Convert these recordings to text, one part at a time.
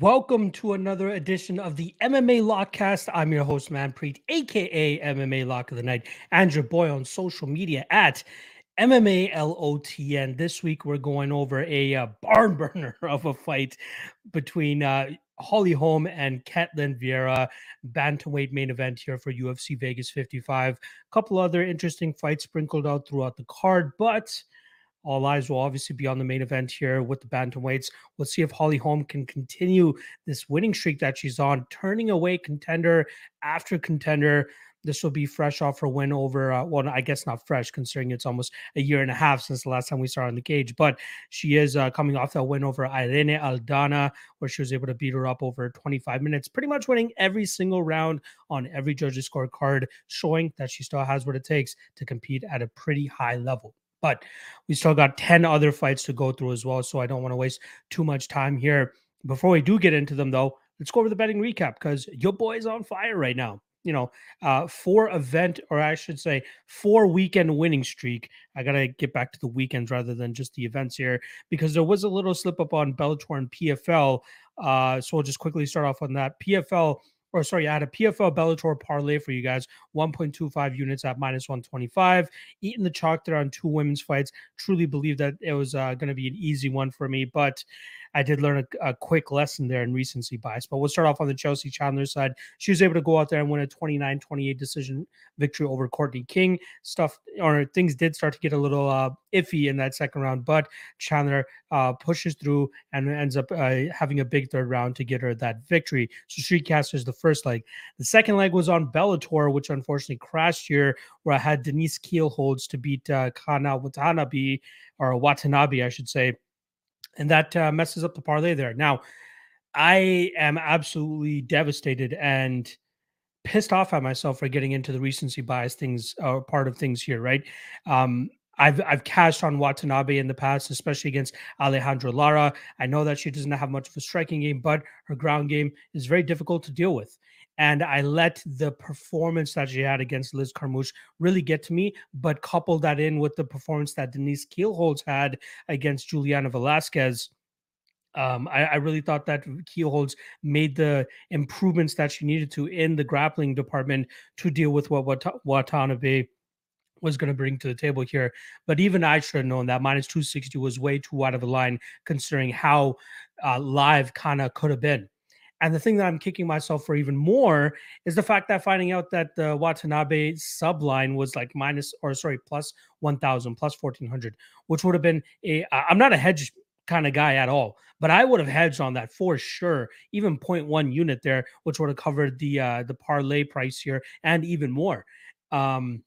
Welcome to another edition of the MMA Lockcast. I'm your host, Manpreet, aka MMA Lock of the Night, and your boy on social media at MMA LOTN. This week, we're going over a uh, barn burner of a fight between uh, Holly Holm and Ketlen Vieira, bantamweight main event here for UFC Vegas 55. A couple other interesting fights sprinkled out throughout the card, but all eyes will obviously be on the main event here with the bantamweights. We'll see if Holly Holm can continue this winning streak that she's on, turning away contender after contender. This will be fresh off her win over, uh, well, I guess not fresh, considering it's almost a year and a half since the last time we saw her on the cage. But she is uh, coming off that win over Irene Aldana, where she was able to beat her up over 25 minutes, pretty much winning every single round on every judge's scorecard, showing that she still has what it takes to compete at a pretty high level. But we still got 10 other fights to go through as well. So I don't want to waste too much time here. Before we do get into them, though, let's go over the betting recap because your boy's on fire right now. You know, uh, four event, or I should say, four weekend winning streak. I gotta get back to the weekends rather than just the events here because there was a little slip up on Bellator and PFL. Uh, so we'll just quickly start off on that. PFL or sorry, I had a PFL Bellator parlay for you guys, 1.25 units at minus 125. Eating the chalk there on two women's fights. Truly believe that it was uh, going to be an easy one for me, but I did learn a, a, quick lesson there in recency bias. But we'll start off on the Chelsea Chandler side. She was able to go out there and win a 29 28 decision victory over Courtney King. Stuff or things did start to get a little uh, iffy in that second round, but Chandler uh, pushes through and ends up uh, having a big third round to get her that victory. So Streetcaster is the first leg. The second leg was on Bellator, which unfortunately crashed here, where I had Denise Kielholtz to beat uh, Kana Watanabe, or Watanabe, I should say and that uh, messes up the parlay there. Now, I am absolutely devastated and pissed off at myself for getting into the recency bias things uh, part of things here, right? Um, I've I've cashed on Watanabe in the past, especially against Alejandra Lara. I know that she doesn't have much of a striking game, but her ground game is very difficult to deal with. And I let the performance that she had against Liz Carmouche really get to me, but couple that in with the performance that Denise Kielholtz had against Juliana Velasquez. Um, I, I, really thought that Kielholtz made the improvements that she needed to in the grappling department to deal with what Watanabe was going to bring to the table here. But even I should have known that minus 260 was way too out of the line considering how uh, live Kana could have been. And the thing that I'm kicking myself for even more is the fact that finding out that the Watanabe subline was like minus or sorry, plus 1000, plus 1400, which would have been a, I'm not a hedge kind of guy at all, but I would have hedged on that for sure. Even 0.1 unit there, which would have covered the, uh, the parlay price here and even more. Um,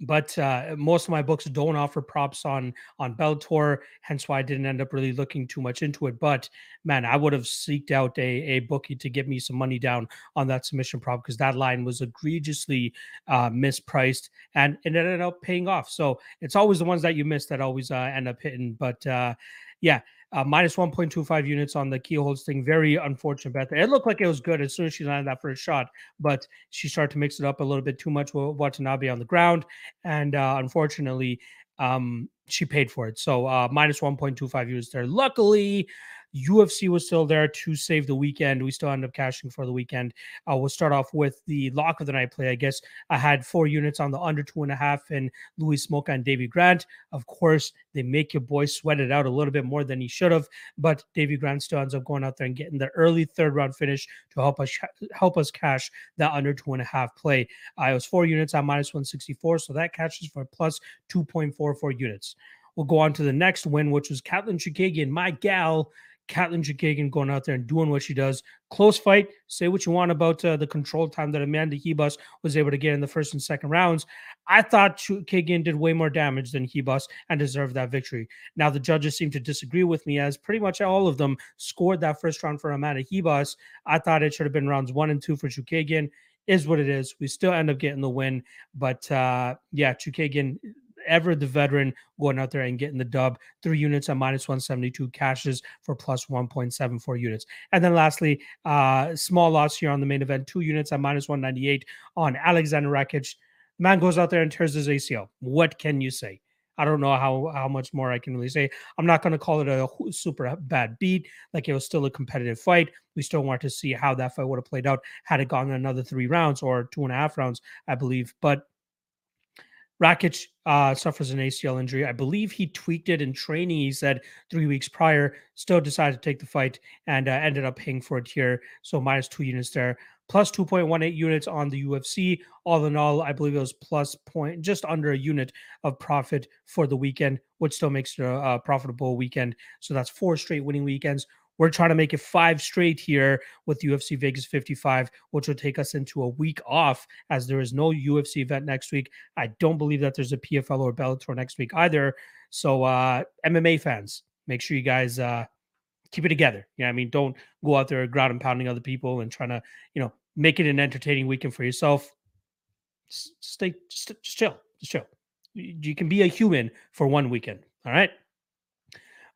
but uh, most of my books don't offer props on on Bellator, hence why I didn't end up really looking too much into it. But man, I would have seeked out a, a bookie to get me some money down on that submission prop because that line was egregiously uh, mispriced and it ended up paying off. So it's always the ones that you miss that always uh, end up hitting. But uh, yeah, uh, minus 1.25 units on the Kielholtz thing. Very unfortunate bet. It looked like it was good as soon as she landed that first shot, but she started to mix it up a little bit too much with Watanabe on the ground. And uh, unfortunately, um, she paid for it. So uh, minus 1.25 units there. Luckily, UFC was still there to save the weekend. We still end up cashing for the weekend. Uh, we'll start off with the lock of the night play. I guess I had four units on the under two and a half in Louis Smolka and Davey Grant. Of course, they make your boy sweat it out a little bit more than he should have, but Davey Grant still ends up going out there and getting the early third round finish to help us help us cash that under two and a half play. I was four units on minus 164, so that catches for plus 2.44 units. We'll go on to the next win, which was Katlyn Chookagian, my gal, Katlyn Chookagian going out there and doing what she does. Close fight. Say what you want about uh, the control time that Amanda Hebus was able to get in the first and second rounds. I thought Chookagian did way more damage than Hebus and deserved that victory. Now, the judges seem to disagree with me as pretty much all of them scored that first round for Amanda Hebus. I thought it should have been rounds one and two for Chookagian. Is what it is. We still end up getting the win. But uh, yeah, Chookagian ever the veteran going out there and getting the dub. Three units at minus 172 cashes for plus 1.74 units. And then lastly, uh, small loss here on the main event, two units at minus 198 on Alexander Rakic. Man goes out there and tears his ACL. What can you say? I don't know how how much more I can really say. I'm not going to call it a super bad beat. Like it was still a competitive fight. We still want to see how that fight would have played out had it gone another three rounds or two and a half rounds, I believe. But Rakic uh, suffers an ACL injury. I believe he tweaked it in training. He said three weeks prior, still decided to take the fight and uh, ended up paying for it here. So minus two units there, plus 2.18 units on the UFC. All in all, I believe it was plus point, just under a unit of profit for the weekend, which still makes it a, a profitable weekend. So that's four straight winning weekends. We're trying to make it five straight here with UFC Vegas 55, which will take us into a week off as there is no UFC event next week. I don't believe that there's a PFL or Bellator next week either. So, uh, MMA fans, make sure you guys uh, keep it together. Yeah, I mean, don't go out there ground and pounding other people and trying to, you know, make it an entertaining weekend for yourself. Just stay, just, just chill, just chill. You can be a human for one weekend. All right.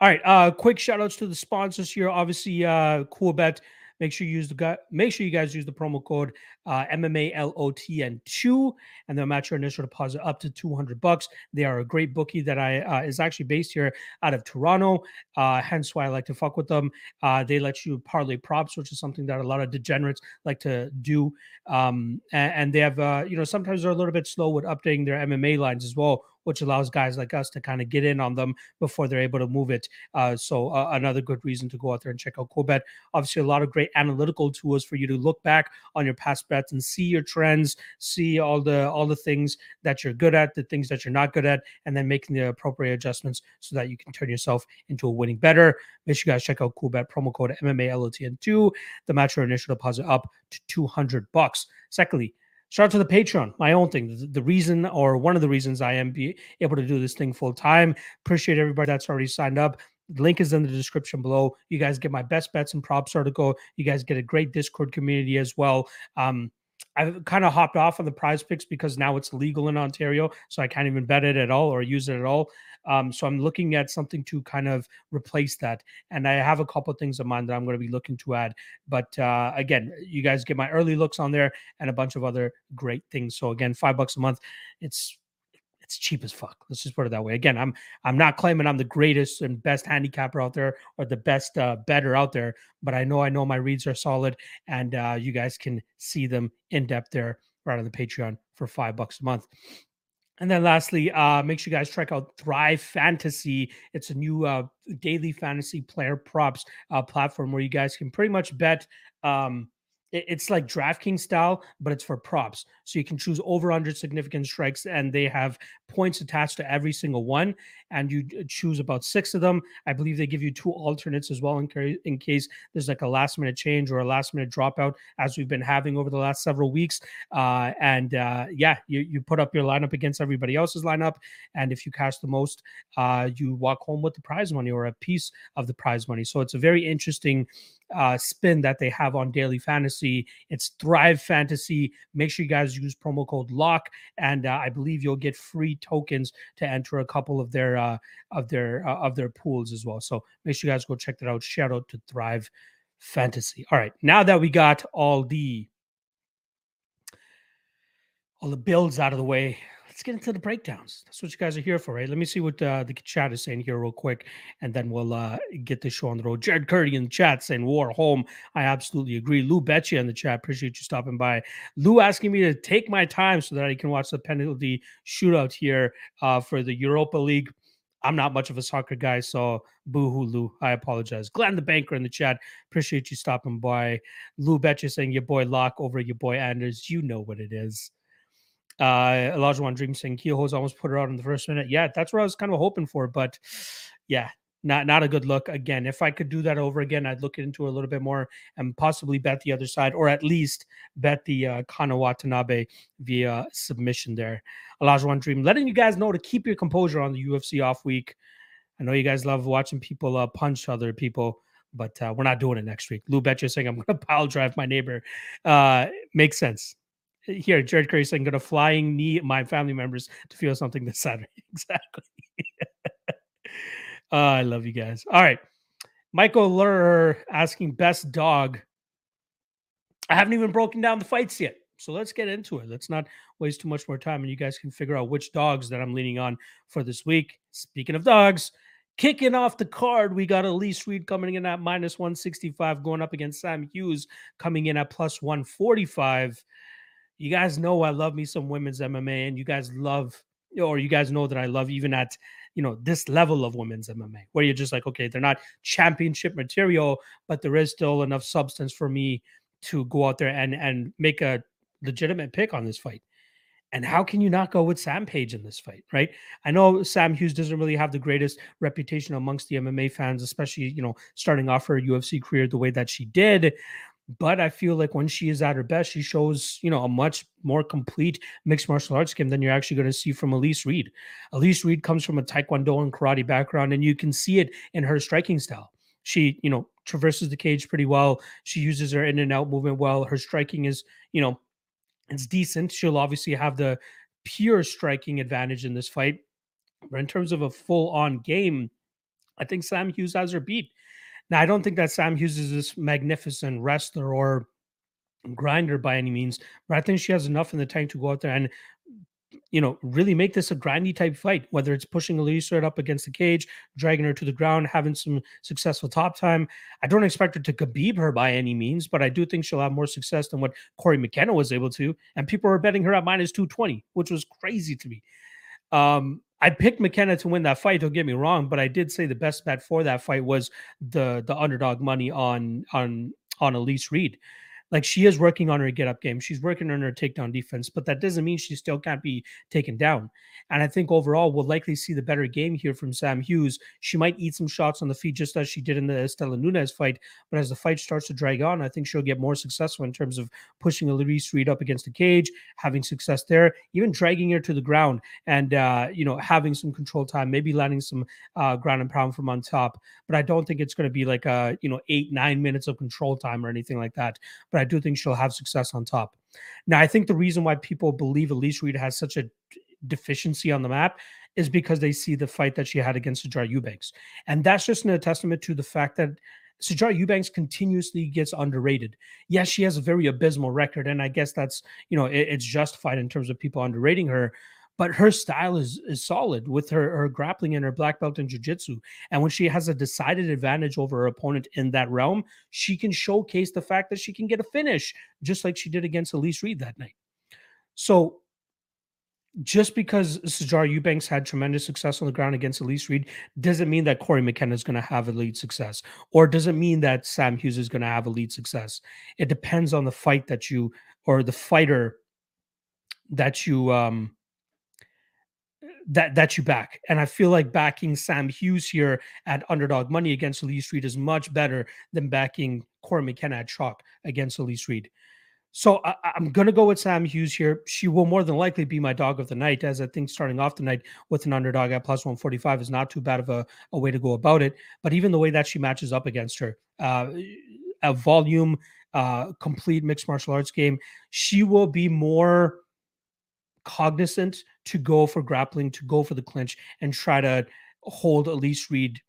All right. Uh, quick shout outs to the sponsors here. Obviously, uh, Coolbet. Make sure you use the guy. Make sure you guys use the promo code uh, MMALOTN2, and they'll match your initial deposit up to 200 bucks. They are a great bookie that I uh, is actually based here out of Toronto. Uh, hence why I like to fuck with them. Uh, they let you parlay props, which is something that a lot of degenerates like to do. Um, and, and they have, uh, you know, sometimes they're a little bit slow with updating their MMA lines as well which allows guys like us to kind of get in on them before they're able to move it. Uh, so uh, another good reason to go out there and check out Coolbet. Obviously, a lot of great analytical tools for you to look back on your past bets and see your trends, see all the all the things that you're good at, the things that you're not good at, and then making the appropriate adjustments so that you can turn yourself into a winning better. Make sure you guys check out Coolbet promo code MMALOTN2. The match your initial deposit up to 200 bucks. Secondly, shout out to the Patreon, my own thing. The, reason or one of the reasons I am be able to do this thing full time. Appreciate everybody that's already signed up. Link is in the description below. You guys get my best bets and props article. You guys get a great Discord community as well. Um, I've kind of hopped off of the PrizePicks because now it's legal in Ontario. So I can't even bet it at all or use it at all. Um, so I'm looking at something to kind of replace that. And I have a couple of things in mind that I'm going to be looking to add. But uh, again, you guys get my early looks on there and a bunch of other great things. So again, five bucks a month. It's it's cheap as fuck. Let's just put it that way. Again, I'm I'm not claiming I'm the greatest and best handicapper out there or the best uh, better out there, but I know I know my reads are solid, and uh, you guys can see them in depth there right on the Patreon for five bucks a month. And then lastly, uh, make sure you guys check out Thrive Fantasy. It's a new uh, daily fantasy player props uh, platform where you guys can pretty much bet um, it's like DraftKings style, but it's for props. So you can choose over under significant strikes, and they have points attached to every single one. And you choose about six of them. I believe they give you two alternates as well in, in case there's like a last minute change or a last minute dropout, as we've been having over the last several weeks. Uh, and uh, yeah, you, you put up your lineup against everybody else's lineup. And if you cash the most, uh, you walk home with the prize money or a piece of the prize money. So it's a very interesting uh, spin that they have on daily fantasy. It's Thrive Fantasy. Make sure you guys use promo code LOCK, and uh, I believe you'll get free tokens to enter a couple of their uh, of their uh, of their pools as well. So make sure you guys go check that out. Shout out to Thrive Fantasy. All right, now that we got all the all the builds out of the way, let's get into the breakdowns. That's what you guys are here for, right? Let me see what uh, the chat is saying here real quick, and then we'll uh, get the show on the road. Jared Curdy in the chat saying "War Holm." I absolutely agree. Lou Betcha in the chat. Appreciate you stopping by. Lou asking me to take my time so that I can watch the penalty shootout here uh, for the Europa League. I'm not much of a soccer guy, so boo hoo, Lou. I apologize. Glenn the banker in the chat. Appreciate you stopping by. Lou Betcha saying your boy Lock over your boy Anders. You know what it is. Uh, Elijah One Dream saying Kielholtz almost put her out in the first minute. Yeah, that's what I was kind of hoping for, but yeah, not not a good look. Again, if I could do that over again, I'd look into it a little bit more and possibly bet the other side, or at least bet the uh, via submission there. Elijah One Dream, letting you guys know to keep your composure on the UFC off week. I know you guys love watching people uh, punch other people, but uh, we're not doing it next week. Lou Betcha saying I'm going to pile drive my neighbor. Uh, makes sense here, Jared Curry saying, "Gonna flying knee my family members to feel something this Saturday." exactly. oh, I love you guys. All right, Michael Lur asking best dog. I haven't even broken down the fights yet, So let's get into it. Let's not waste too much more time, and you guys can figure out which dogs that I'm leaning on for this week. Speaking of dogs, kicking off the card, we got Elise Reed coming in at minus 165, going up against Sam Hughes coming in at plus 145. You guys know I love me some women's MMA, and you guys love, or you guys know that I love even at you know this level of women's MMA, where you're just like, okay, they're not championship material, but there is still enough substance for me to go out there and and make a legitimate pick on this fight. And how can you not go with Sam Page in this fight, right? I know Sam Hughes doesn't really have the greatest reputation amongst the MMA fans, especially, you know, starting off her UFC career the way that she did. But I feel like when she is at her best, she shows, you know, a much more complete mixed martial arts game than you're actually going to see from Elise Reed. Elise Reed comes from a Taekwondo and karate background, and you can see it in her striking style. She, you know, traverses the cage pretty well. She uses her in and out movement well. Her striking is, you know, it's decent. She'll obviously have the pure striking advantage in this fight. But in terms of a full on game, I think Sam Hughes has her beat. Now, I don't think that Sam Hughes is this magnificent wrestler or grinder by any means, but I think she has enough in the tank to go out there and you know, really make this a grindy type fight, whether it's pushing Elisa right up against the cage, dragging her to the ground, having some successful top time. I don't expect her to Khabib her by any means, but I do think she'll have more success than what Cory McKenna was able to. And people are betting her at minus 220, which was crazy to me. Um, I picked McKenna to win that fight. Don't get me wrong, but I did say the best bet for that fight was the the underdog money on on on Elise Reed. Like she is working on her get up game. She's working on her takedown defense, but that doesn't mean she still can't be taken down. And I think overall we'll likely see the better game here from Sam Hughes. She might eat some shots on the feet just as she did in the Estela Nunez fight, but as the fight starts to drag on, I think she'll get more successful in terms of pushing Elise Reed up against the cage, having success there, even dragging her to the ground and uh, you know having some control time, maybe landing some uh, ground and pound from on top. But I don't think it's going to be like a you know eight nine minutes of control time or anything like that. But I do think she'll have success on top. Now, I think the reason why people believe Elise Reed has such a deficiency on the map is because they see the fight that she had against Sijara Eubanks. And that's just a testament to the fact that Sijara Eubanks continuously gets underrated. Yes, she has a very abysmal record, and I guess that's you know it, it's justified in terms of people underrating her but her style is is solid with her her grappling and her black belt in jiu-jitsu and when she has a decided advantage over her opponent in that realm she can showcase the fact that she can get a finish just like she did against Elise Reed that night so just because Sijara Eubanks had tremendous success on the ground against Elise Reed doesn't mean that Cory McKenna is going to have elite success, or doesn't mean that Sam Hughes is going to have elite success. It depends on the fight that you or the fighter that you um that that you back. And I feel like backing Sam Hughes here at underdog money against Elise Reed is much better than backing Cory McKenna at chalk against Elise Reed. So I, am going to go with Sam Hughes here. She will more than likely be my dog of the night, as I think starting off the night with an underdog at plus 145 is not too bad of a, a way to go about it. But even the way that she matches up against her, uh, a volume, uh, complete mixed martial arts game, she will be more cognizant to go for grappling, to go for the clinch, and try to hold Elise Reed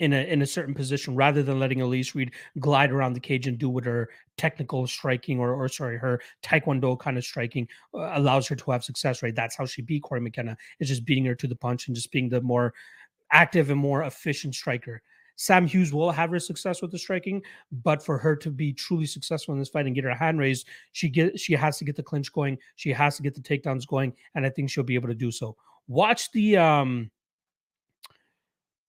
in a in a certain position rather than letting Elise Reed glide around the cage and do what her technical striking or or sorry her taekwondo kind of striking uh, allows her to have success. Right, that's how she beat Cory McKenna is just beating her to the punch and just being the more active and more efficient striker. Sam Hughes will have her success with the striking, but for her to be truly successful in this fight and get her hand raised, she get she has to get the clinch going. She has to get the takedowns going, and I think she'll be able to do so. Watch the um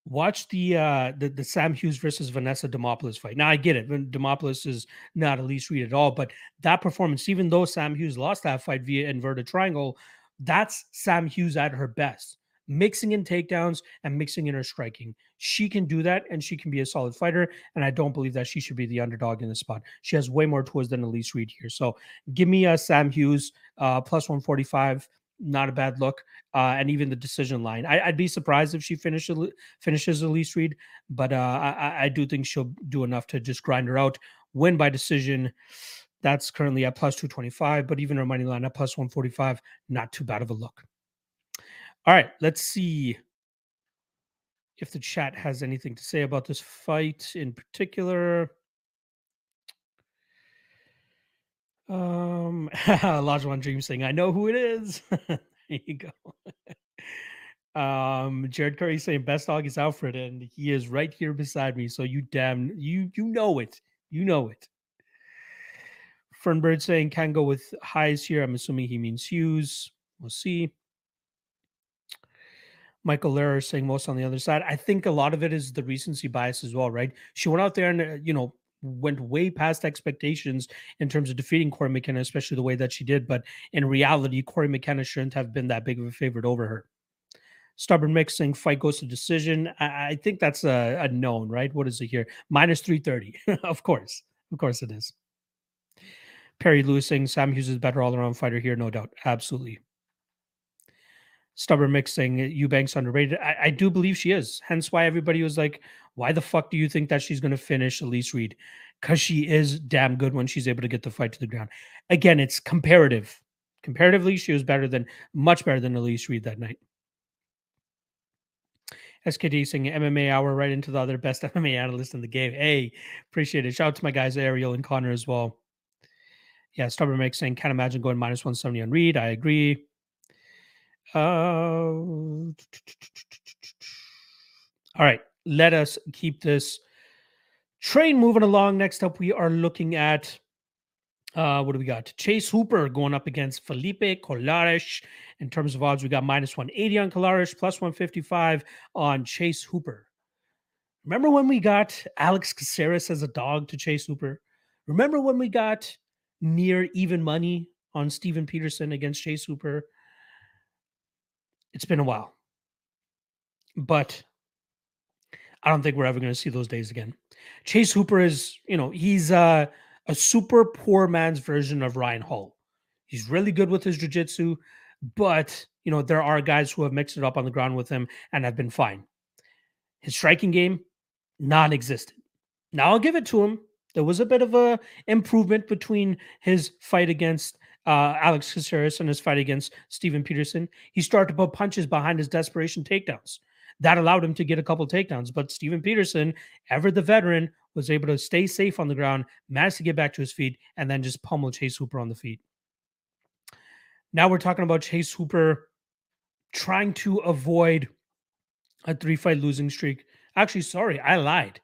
watch the uh the, the Sam Hughes versus Vanessa Demopoulos fight. Now I get it. Demopoulos is not a Elise Reed at all, but that performance, even though Sam Hughes lost that fight via inverted triangle, that's Sam Hughes at her best mixing in takedowns and mixing in her striking. She can do that and she can be a solid fighter. And I don't believe that she should be the underdog in this spot. She has way more tools than Elise Reed here. So give me a Sam Hughes uh, plus 145. Not a bad look. Uh, and even the decision line. I, would be surprised if she finishes finishes Elise Reed, but uh, I, I do think she'll do enough to just grind her out. Win by decision. That's currently at plus 225, but even her money line at plus 145, not too bad of a look. All right, let's see if the chat has anything to say about this fight in particular. Um, Lajuan Dream saying, I know who it is. there you go. um, Jared Curry saying best dog is Alfred, and he is right here beside me. So you damn you you know it. You know it. Fernbird saying can go with highs here. I'm assuming he means Hughes. We'll see. Michael Lehrer saying most on the other side. I think a lot of it is the recency bias as well, right? She went out there and, uh, you know, went way past expectations in terms of defeating Cory McKenna, especially the way that she did. But in reality, Cory McKenna shouldn't have been that big of a favorite over her. Stubborn mixing fight goes to decision. I, I think that's a, a known, right? What is it here? Minus 330. of course. Of course it is. Perry Lewis saying Sam Hughes is better all around fighter here, no doubt. Absolutely. Stubborn Mix saying eh, Eubanks underrated. I, I, do believe she is. Hence why everybody was like, why the fuck do you think that she's going to finish Elise Reed? Because she is damn good when she's able to get the fight to the ground. Again, it's comparative. Comparatively, she was better than, much better than Elise Reed that night. SKD saying MMA hour right into the other best MMA analyst in the game. Hey, appreciate it. Shout out to my guys, Ariel and Connor as well. Yeah, Stubborn Mix saying, can't imagine going minus 170 on Reed. I agree. All right, let us keep this train moving along. Next up, we are looking at uh, what do we got? Chase Hooper going up against Felipe Colares. In terms of odds, we got minus 180 on Colares, plus 155 on Chase Hooper. Remember when we got Alex Caceres as a dog to Chase Hooper? Remember when we got near even money on Steven Peterson against Chase Hooper? It's been a while. But I don't think we're ever going to see those days again. Chase Hooper is, you know, he's a super poor man's version of Ryan Hall. He's really good with his jiu-jitsu, but you know, there are guys who have mixed it up on the ground with him and have been fine. His striking game, non-existent. Now I'll give it to him. There was a bit of a improvement between his fight against uh, Alex Caceres in his fight against Steven Peterson. He started to put punches behind his desperation takedowns. That allowed him to get a couple takedowns. But Steven Peterson, ever the veteran, was able to stay safe on the ground, managed to get back to his feet, and then just pummel Chase Hooper on the feet. Now we're talking about Chase Hooper trying to avoid a three fight losing streak. Actually, sorry, I lied.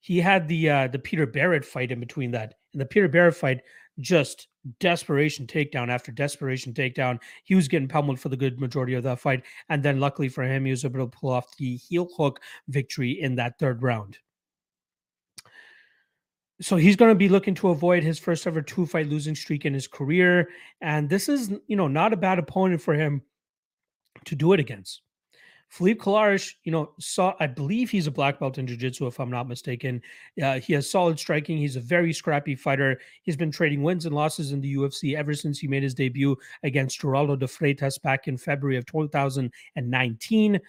He had the uh, the Peter Barrett fight in between that. In the Peter Barrett fight, just desperation takedown after desperation takedown. He was getting pummeled for the good majority of that fight. And then luckily for him, he was able to pull off the heel hook victory in that third round. So he's going to be looking to avoid his first ever two fight losing streak in his career. And this is, you know, not a bad opponent for him to do it against. Philippe Colares, you know, saw I believe he's a black belt in jiu-jitsu, if I'm not mistaken. Uh, he has solid striking. He's a very scrappy fighter. He's been trading wins and losses in the UFC ever since he made his debut against Geraldo de Freitas back in February of 2019.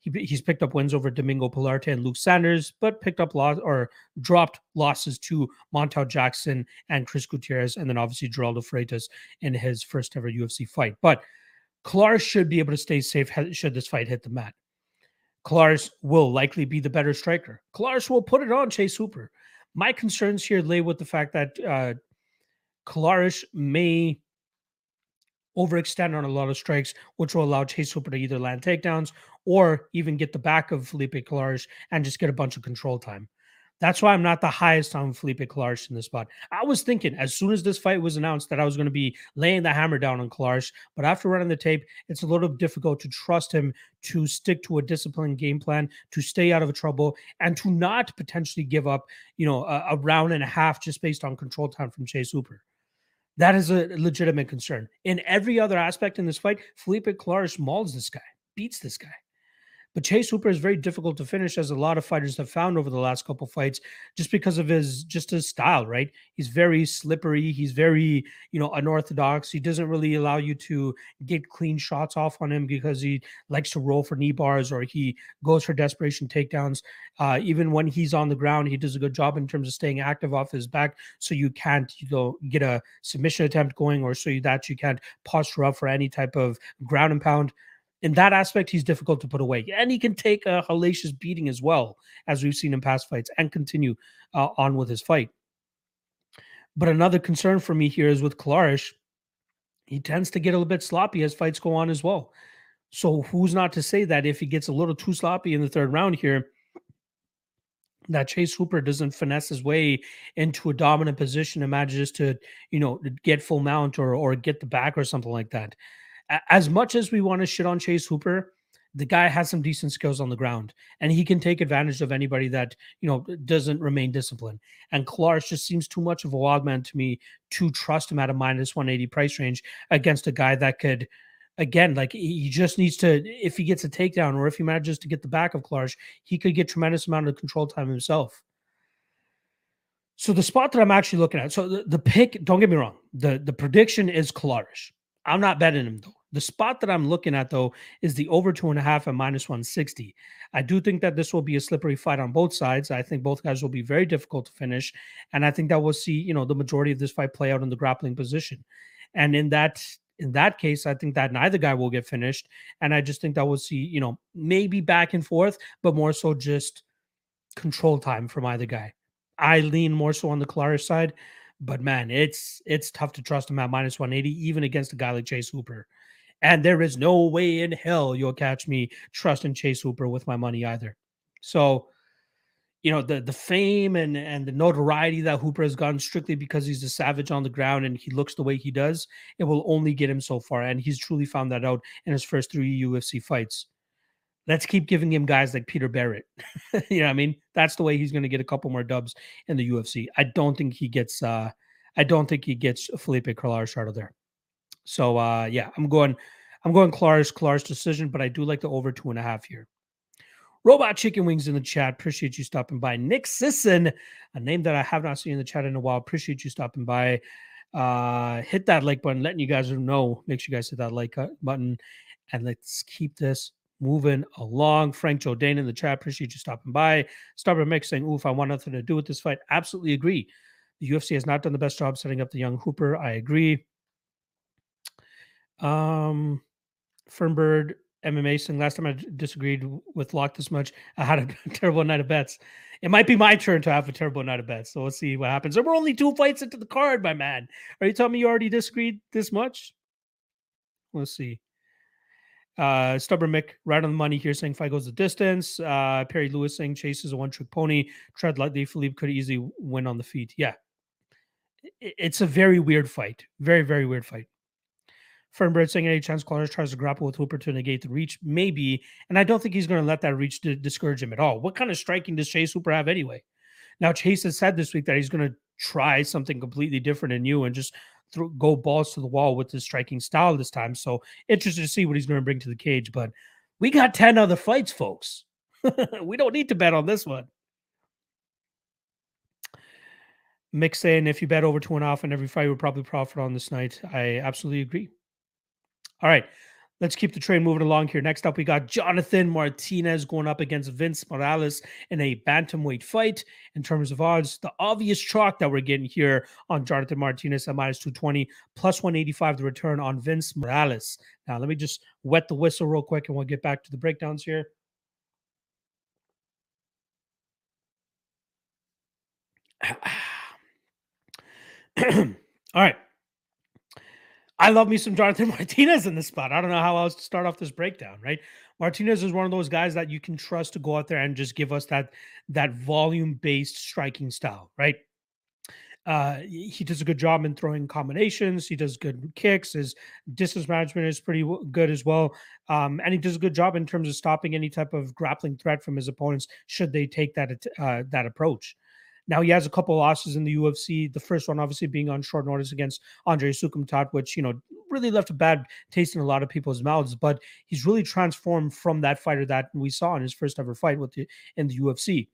He, he's picked up wins over Domingo Pilarte and Luke Sanders, but picked up loss or dropped losses to Montel Jackson and Chris Gutierrez, and then obviously Geraldo Freitas in his first ever UFC fight. But Colares should be able to stay safe should this fight hit the mat. Colares will likely be the better striker. Colares will put it on Chase Hooper. My concerns here lay with the fact that uh, may overextend on a lot of strikes, which will allow Chase Hooper to either land takedowns or even get the back of Felipe Colares and just get a bunch of control time. That's why I'm not the highest on Felipe Colares in this spot. I was thinking as soon as this fight was announced that I was going to be laying the hammer down on Colares, but after running the tape, it's a little difficult to trust him to stick to a disciplined game plan, to stay out of trouble, and to not potentially give up, you know, a, a round and a half just based on control time from Chase Hooper. That is a legitimate concern. In every other aspect in this fight, Felipe Colares mauls this guy, beats this guy. But Chase Hooper is very difficult to finish, as a lot of fighters have found over the last couple fights, just because of his just his style. Right? He's very slippery. He's very you know unorthodox. He doesn't really allow you to get clean shots off on him because he likes to roll for knee bars or he goes for desperation takedowns. Uh, even when he's on the ground, he does a good job in terms of staying active off his back, so you can't you know get a submission attempt going, or so that you can't posture up for any type of ground and pound in that aspect, he's difficult to put away. And he can take a hellacious beating as well, as we've seen in past fights, and continue uh, on with his fight. But another concern for me here is with Colares, he tends to get a little bit sloppy as fights go on as well. So who's not to say that if he gets a little too sloppy in the third round here, that Chase Hooper doesn't finesse his way into a dominant position and manages to, you know, get full mount or or get the back or something like that. As much as we want to shit on Chase Hooper, the guy has some decent skills on the ground and he can take advantage of anybody that you know doesn't remain disciplined. And Colares just seems too much of a wild man to me to trust him at a minus 180 price range against a guy that could again like he just needs to if he gets a takedown or if he manages to get the back of Colares he could get tremendous amount of control time himself. So the spot that I'm actually looking at so the, the pick don't get me wrong the the prediction is Colares I'm not betting him though the spot that I'm looking at, though, is the over two and a half and minus 160. I do think that this will be a slippery fight on both sides. I think both guys will be very difficult to finish. And I think that we'll see, you know, the majority of this fight play out in the grappling position. And in that in that case, I think that neither guy will get finished. And I just think that we'll see, you know, maybe back and forth, but more so just control time from either guy. I lean more so on the Colares side, but man, it's it's tough to trust him at minus 180, even against a guy like Chase Hooper. And there is no way in hell you'll catch me trusting Chase Hooper with my money either. So, you know, the the fame and and the notoriety that Hooper has gotten strictly because he's a savage on the ground and he looks the way he does, it will only get him so far. And he's truly found that out in his first three UFC fights. Let's keep giving him guys like Peter Barrett. you know, I mean, that's the way he's going to get a couple more dubs in the UFC. I don't think he gets. uh I don't think he gets Felipe Colares out of there. So uh yeah, I'm going I'm going Colares, Colares decision, but I do like the over two and a half here. Robot Chicken Wings in the chat. Appreciate you stopping by. Nick Sisson, a name that I have not seen in the chat in a while. Appreciate you stopping by. Uh hit that like button, letting you guys know. Make sure you guys hit that like uh, button. And let's keep this moving along. Frank Joe Dane in the chat. Appreciate you stopping by. Stubborn Mix saying, Oof, I want nothing to do with this fight. Absolutely agree. The UFC has not done the best job setting up the young Hooper. I agree. Um, Fernbird MMA saying last time I disagreed with Lock this much, I had a terrible night of bets. It might be my turn to have a terrible night of bets. So we'll see what happens. There were only two fights into the card, my man. Are you telling me you already disagreed this much? We'll see. Uh, Stubborn Mick, right on the money here, saying fight goes the distance. Uh, Perry Lewis saying Chase is a one trick pony. Tread lightly. Philippe could easily win on the feet. Yeah. It's a very weird fight. Very, very weird fight. Fernbird saying any chance Connors tries to grapple with Hooper to negate the reach, maybe. And I don't think he's going to let that reach to discourage him at all. What kind of striking does Chase Hooper have anyway? Now Chase has said this week that he's going to try something completely different and new and just throw, go balls to the wall with his striking style this time. So interested to see what he's going to bring to the cage. But we got ten other fights, folks. we don't need to bet on this one. Mick saying if you bet over two and half on every fight, we'll probably profit on this night. I absolutely agree. All right. Let's keep the train moving along here. Next up, we got Jonathan Martinez going up against Vince Morales in a bantamweight fight. In terms of odds, the obvious chalk that we're getting here on Jonathan Martinez at minus 220, plus 185 the return on Vince Morales. Now, let me just wet the whistle real quick and we'll get back to the breakdowns here. All right. I love me some Jonathan Martinez in this spot. I don't know how else to start off this breakdown, right? Martinez is one of those guys that you can trust to go out there and just give us that that volume based striking style, right? Uh, he does a good job in throwing combinations. He does good kicks. His distance management is pretty good as well, um, and he does a good job in terms of stopping any type of grappling threat from his opponents should they take that uh, that approach. Now he has a couple losses in the UFC. The first one, obviously, being on short notice against Andre Soukhamthath, which you know really left a bad taste in a lot of people's mouths. But he's really transformed from that fighter that we saw in his first ever fight with the in the UFC.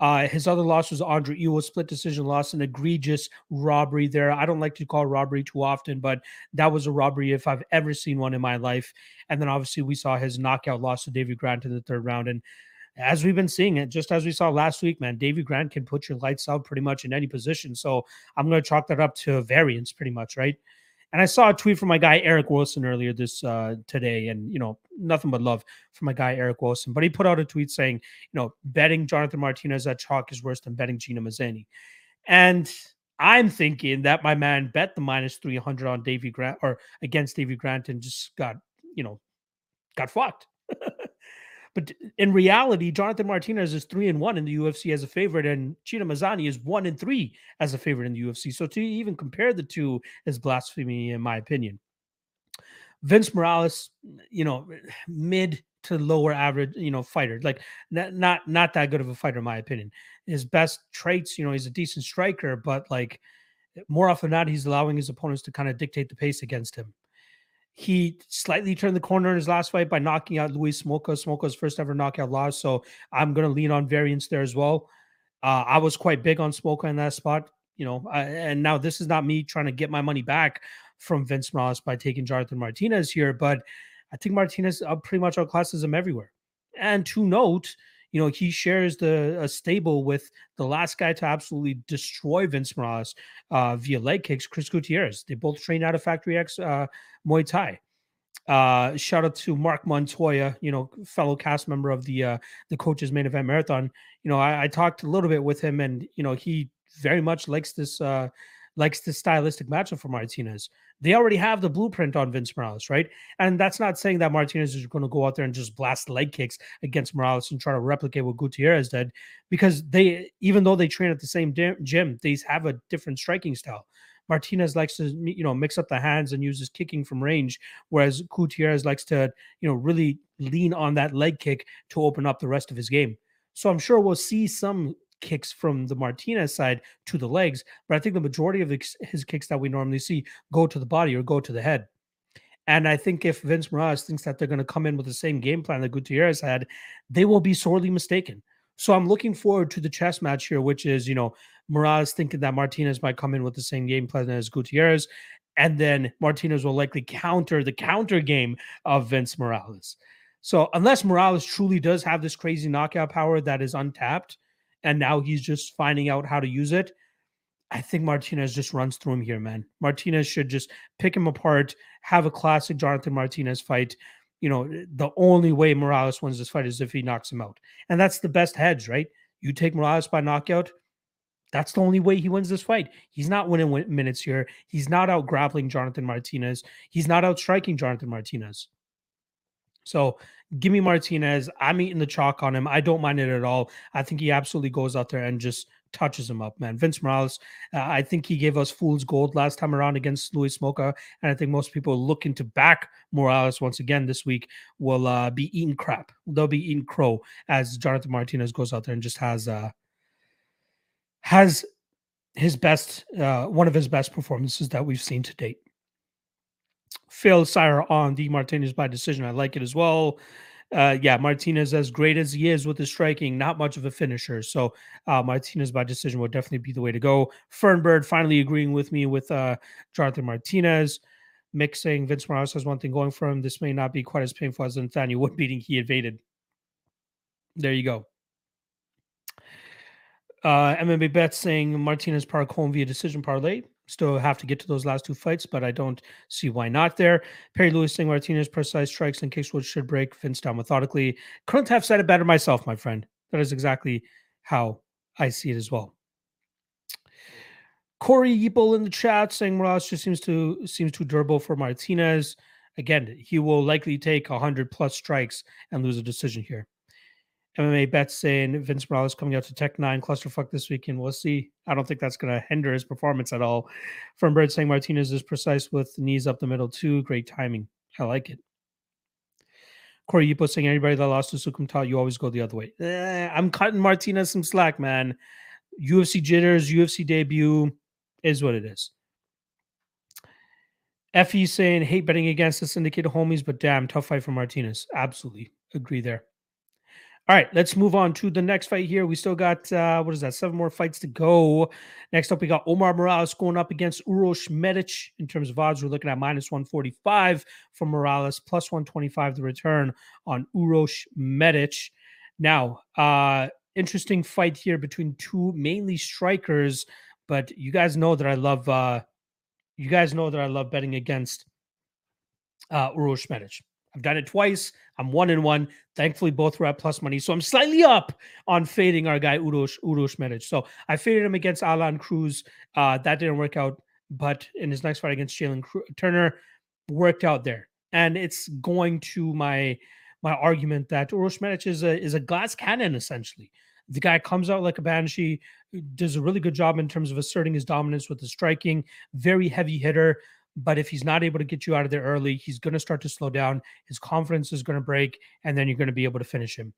Uh, his other loss was Andre Ewell, split decision loss, an egregious robbery there. I don't like to call robbery too often, but that was a robbery if I've ever seen one in my life. And then obviously we saw his knockout loss to David Grant in the third round. And as we've been seeing it, just as we saw last week, man, Davey Grant can put your lights out pretty much in any position. So I'm going to chalk that up to variance pretty much, right? And I saw a tweet from my guy Eric Wilson earlier this uh, today, and you know nothing but love for my guy Eric Wilson. But he put out a tweet saying, you know, betting Jonathan Martinez at chalk is worse than betting Gina Mazany. And I'm thinking that my man bet the minus 300 on Davey Grant or against Davey Grant and just got, you know, got fucked. but in reality, Jonathan Martinez is three and one in the UFC as a favorite, and Gina Mazany is one and three as a favorite in the UFC. So to even compare the two is blasphemy, in my opinion. Vince Morales, you know, mid to lower average, you know, fighter. Like not not not that good of a fighter, in my opinion. His best traits, you know, he's a decent striker, but like more often than not, he's allowing his opponents to kind of dictate the pace against him. He slightly turned the corner in his last fight by knocking out Louis Smolka. Smolka's first ever knockout loss. So I'm going to lean on variance there as well. Uh, I was quite big on Smolka in that spot, you know, I, and now this is not me trying to get my money back from Vince Morales by taking Jonathan Martinez here, but I think Martinez uh, pretty much outclasses him everywhere. And to note, you know, he shares the a stable with the last guy to absolutely destroy Vince Morales uh, via leg kicks, Chris Gutierrez. They both train out of Factory X uh, Muay Thai. Uh, shout out to Mark Montoya, you know, fellow cast member of the uh, the coaches main event marathon. You know, I, I talked a little bit with him, and you know, he very much likes this uh, likes the stylistic matchup for Martinez. They already have the blueprint on Vince Morales, right? And that's not saying that Martinez is going to go out there and just blast leg kicks against Morales and try to replicate what Gutierrez did, because they, even though they train at the same gym, they have a different striking style. Martinez likes to, you know, mix up the hands and uses kicking from range, whereas Gutierrez likes to, you know, really lean on that leg kick to open up the rest of his game. So I'm sure we'll see some kicks from the Martinez side to the legs, but I think the majority of his kicks that we normally see go to the body or go to the head. And I think if Vince Morales thinks that they're going to come in with the same game plan that Gutierrez had, they will be sorely mistaken. So I'm looking forward to the chess match here, which is, you know, Morales thinking that Martinez might come in with the same game plan as Gutierrez. And then Martinez will likely counter the counter game of Vince Morales. So unless Morales truly does have this crazy knockout power that is untapped, and now he's just finding out how to use it. I think Martinez just runs through him here, man. Martinez should just pick him apart, have a classic Jonathan Martinez fight. You know, the only way Morales wins this fight is if he knocks him out. And that's the best hedge, right? You take Morales by knockout. That's the only way he wins this fight. He's not winning minutes here. He's not out grappling Jonathan Martinez. He's not out striking Jonathan Martinez. So give me Martinez. I'm eating the chalk on him. I don't mind it at all. I think he absolutely goes out there and just touches him up, man. Vince Morales, uh, I think he gave us fool's gold last time around against Louis Smolka. And I think most people looking to back Morales once again this week will uh, be eating crap. They'll be eating crow as Jonathan Martinez goes out there and just has uh has his best uh one of his best performances that we've seen to date. Phil Sire on the Martinez by decision. I like it as well. Uh, yeah, Martinez, as great as he is with his striking, not much of a finisher. So uh, Martinez by decision would definitely be the way to go. Fernbird finally agreeing with me with uh, Jonathan Martinez. Mixing Vince Morales has one thing going for him. This may not be quite as painful as Nathaniel Wood beating he evaded. There you go. Uh, MMA bet saying Martinez Park Holm via decision parlay. Still have to get to those last two fights, but I don't see why not there. Perry Lewis saying Martinez precise strikes and kicks which should break Vince down methodically. Couldn't have said it better myself, my friend. That is exactly how I see it as well. Corey Yeeple in the chat saying Morales just seems to seems too durable for Martinez. Again, he will likely take 100 plus strikes and lose a decision here. MMA bets saying Vince Morales coming out to Tech N9ne clusterfuck this weekend. We'll see. I don't think that's going to hinder his performance at all. Fernbird saying Martinez is precise with knees up the middle too. Great timing. I like it. Corey Yipo saying anybody that lost to Sukumtal, you always go the other way. Eh, I'm cutting Martinez some slack, man. UFC jitters, UFC debut is what it is. Fe saying hate betting against the syndicated homies, but damn, tough fight for Martinez. Absolutely agree there. All right, let's move on to the next fight here. We still got uh, what is that? Seven more fights to go. Next up, we got Omar Morales going up against Uros Medic. In terms of odds, we're looking at minus 145 for Morales, plus 125 the return on Uros Medic. Now, uh, interesting fight here between two mainly strikers, but you guys know that I love uh, you guys know that I love betting against uh Uros Medic. I've done it twice. I'm one and one. Thankfully, both were at plus money. So I'm slightly up on fading our guy Uros Uros Medic. So I faded him against Aalon Cruz. Uh, that didn't work out, but in his next fight against Jalen Turner, worked out there. And it's going to my my argument that Uros Medic is a is a glass cannon essentially. The guy comes out like a banshee, does a really good job in terms of asserting his dominance with the striking, very heavy hitter. But if he's not able to get you out of there early, he's going to start to slow down. His confidence is going to break, and then you're going to be able to finish him.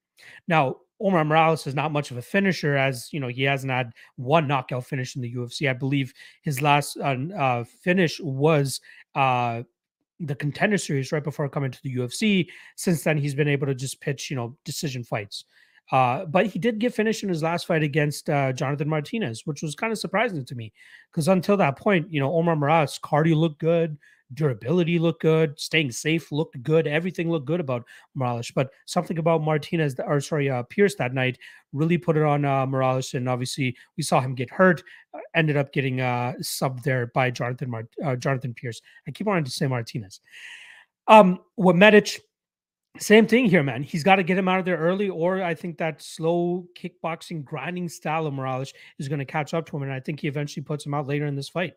Now, Omar Morales is not much of a finisher, as you know, he hasn't had one knockout finish in the UFC. I believe his last uh, uh, finish was uh, the contender series right before coming to the UFC. Since then, he's been able to just pitch, you know, decision fights. Uh, but he did get finished in his last fight against uh, Jonathan Martinez, which was kind of surprising to me because until that point, you know, Omar Morales cardio looked good, durability looked good, staying safe looked good, everything looked good about Morales. But something about Martinez, or sorry, uh, Pearce that night really put it on uh, Morales, and obviously we saw him get hurt. Uh, ended up getting uh, subbed there by Jonathan Mart- uh, Jonathan Pearce. I keep wanting to say Martinez. Um, what Medic same thing here, man. He's got to get him out of there early, or I think that slow kickboxing, grinding style of Morales is going to catch up to him. And I think he eventually puts him out later in this fight.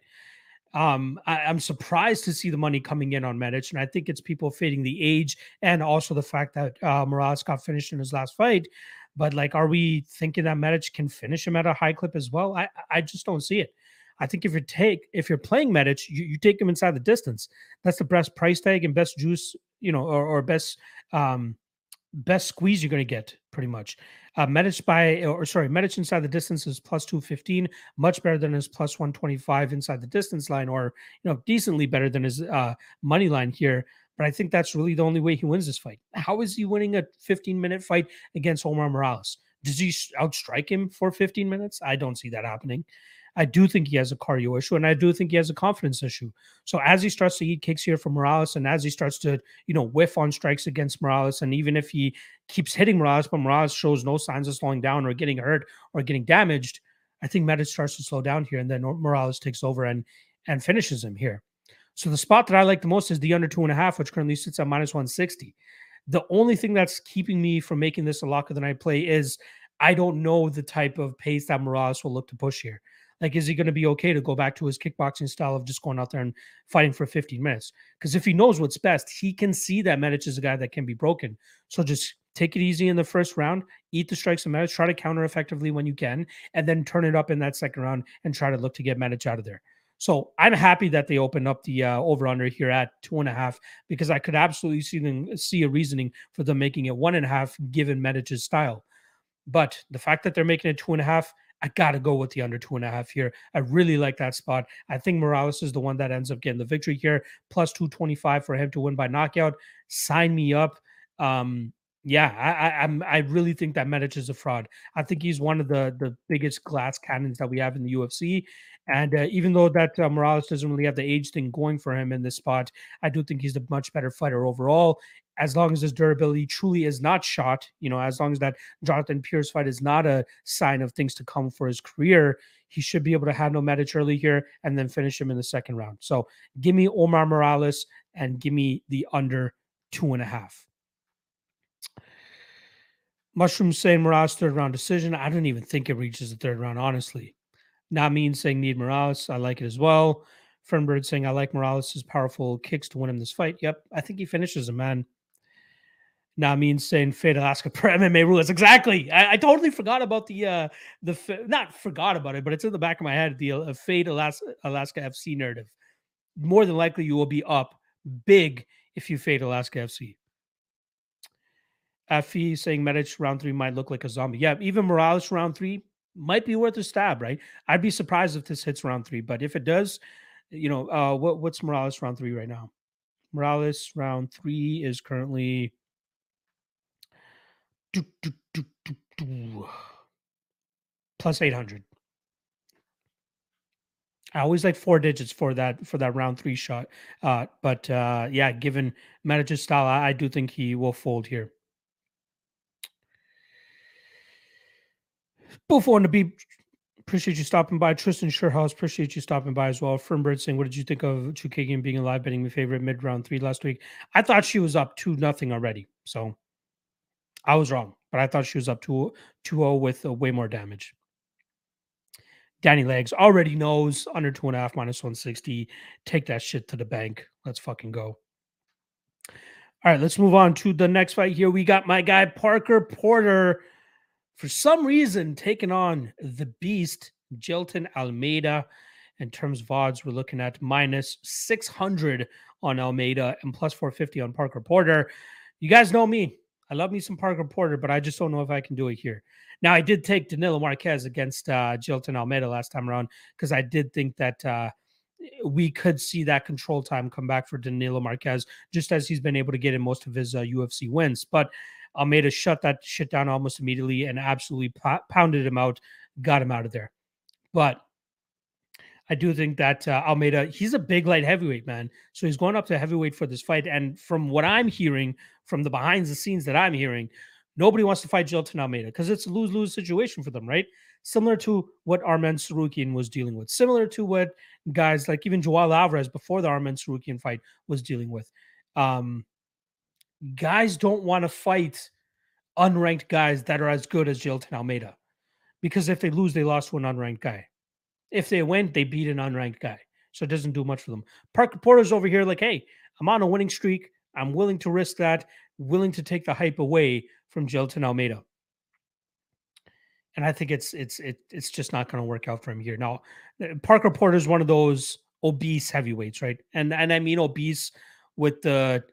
Um, I, am surprised to see the money coming in on Medic, and I think it's people fading the age and also the fact that uh, Morales got finished in his last fight. But like, are we thinking that Medic can finish him at a high clip as well? I I just don't see it. I think if you take if you're playing Medic, you, you take him inside the distance. That's the best price tag and best juice, you know, or, or best um best squeeze you're going to get pretty much. Uh, Medic by or sorry, Medic inside the distance is plus 215, much better than his plus 125 inside the distance line, or you know, decently better than his uh money line here. But I think that's really the only way he wins this fight. How is he winning a 15 minute fight against Omar Morales? Does he outstrike him for 15 minutes? I don't see that happening. I do think he has a cardio issue and I do think he has a confidence issue. So as he starts to eat kicks here from Morales and as he starts to, you know, whiff on strikes against Morales, and even if he keeps hitting Morales, but Morales shows no signs of slowing down or getting hurt or getting damaged, I think Medic starts to slow down here and then Morales takes over and and finishes him here. So the spot that I like the most is the under two and a half, which currently sits at minus 160. The only thing that's keeping me from making this a lock of the night play is I don't know the type of pace that Morales will look to push here. Like, is he going to be okay to go back to his kickboxing style of just going out there and fighting for 15 minutes? Because if he knows what's best, he can see that Medic is a guy that can be broken. So just take it easy in the first round, eat the strikes of Medic, try to counter effectively when you can, and then turn it up in that second round and try to look to get Medic out of there. So I'm happy that they opened up the uh, over under here at two and a half because I could absolutely see them see a reasoning for them making it one and a half given Medic's style. But the fact that they're making it two and a half, I got to go with the under two and a half here. I really like that spot. I think Morales is the one that ends up getting the victory here, plus 225 for him to win by knockout. Sign me up. Um, yeah, I, I, I really think that Medic is a fraud. I think he's one of the the biggest glass cannons that we have in the UFC. And uh, even though that uh, Morales doesn't really have the age thing going for him in this spot, I do think he's a much better fighter overall. As long as his durability truly is not shot, you know, as long as that Jonathan Pearce fight is not a sign of things to come for his career, he should be able to handle Medic early here and then finish him in the second round. So give me Omar Morales and give me the under two and a half. Mushroom saying Morales third round decision. I don't even think it reaches the third round, honestly. Not mean saying need Morales. I like it as well. Fernbird saying I like Morales' powerful kicks to win him this fight. Yep, I think he finishes him, man. Not mean saying fade Alaska per MMA rules. Exactly. I, I, totally forgot about the uh the not forgot about it, but it's in the back of my head. The uh, fade Alaska Alaska FC narrative. More than likely, you will be up big if you fade Alaska FC. Fe saying Medic round three might look like a zombie. Yeah, even Morales round three might be worth a stab, right? I'd be surprised if this hits round three, but if it does, you know, uh, what what's Morales round three right now? Morales round three is currently plus eight hundred. I always like four digits for that for that round three shot. Uh, but uh, yeah, given Medic's style, I, I do think he will fold here. Buffon to be Appreciate you stopping by. Tristan Sherhouse, appreciate you stopping by as well. Fernbird saying, What did you think of Chookagian being alive betting my favorite mid round three last week? I thought she was up 2 nothing already. So I was wrong, but I thought she was up 2 0 with uh, way more damage. Danny Legs already knows under two and a half minus 160. Take that shit to the bank. Let's fucking go. All right, let's move on to the next fight here. We got my guy Parker Porter for some reason taking on the beast, Jailton Almeida. In terms of odds, we're looking at minus 600 on Almeida and plus 450 on Parker Porter. You guys know me. I love me some Parker Porter, but I just don't know if I can do it here. Now, I did take Danilo Marques against uh, Jailton Almeida last time around because I did think that uh, we could see that control time come back for Danilo Marques, just as he's been able to get in most of his uh, UFC wins. But Almeida shut that shit down almost immediately and absolutely pounded him out, got him out of there. But I do think that uh, Almeida, he's a big light heavyweight, man. So he's going up to heavyweight for this fight. And from what I'm hearing, from the behind the scenes that I'm hearing, nobody wants to fight Jailton Almeida because it's a lose lose situation for them, right? Similar to what Arman Tsarukyan was dealing with, similar to what guys like even Joel Alvarez before the Arman Tsarukyan fight was dealing with. Um, guys don't want to fight unranked guys that are as good as Jailton Almeida because if they lose, they lost to an unranked guy. If they win, they beat an unranked guy. So it doesn't do much for them. Parker Porter's over here like, hey, I'm on a winning streak. I'm willing to risk that, willing to take the hype away from Jailton Almeida. And I think it's it's it, it's just not going to work out for him here. Now, uh, Parker Porter is one of those obese heavyweights, right? And and I mean obese with the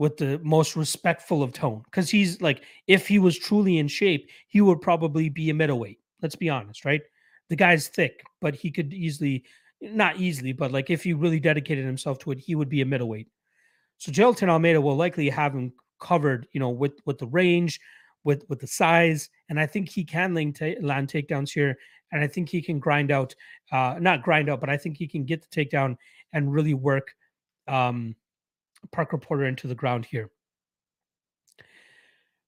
with the most respectful of tone because he's like if he was truly in shape he would probably be a middleweight let's be honest right the guy's thick but he could easily not easily but like if he really dedicated himself to it he would be a middleweight so Jailton Almeida will likely have him covered you know with with the range with with the size and I think he can land, ta- land takedowns here and I think he can grind out uh not grind out but I think he can get the takedown and really work um Parker Porter into the ground here.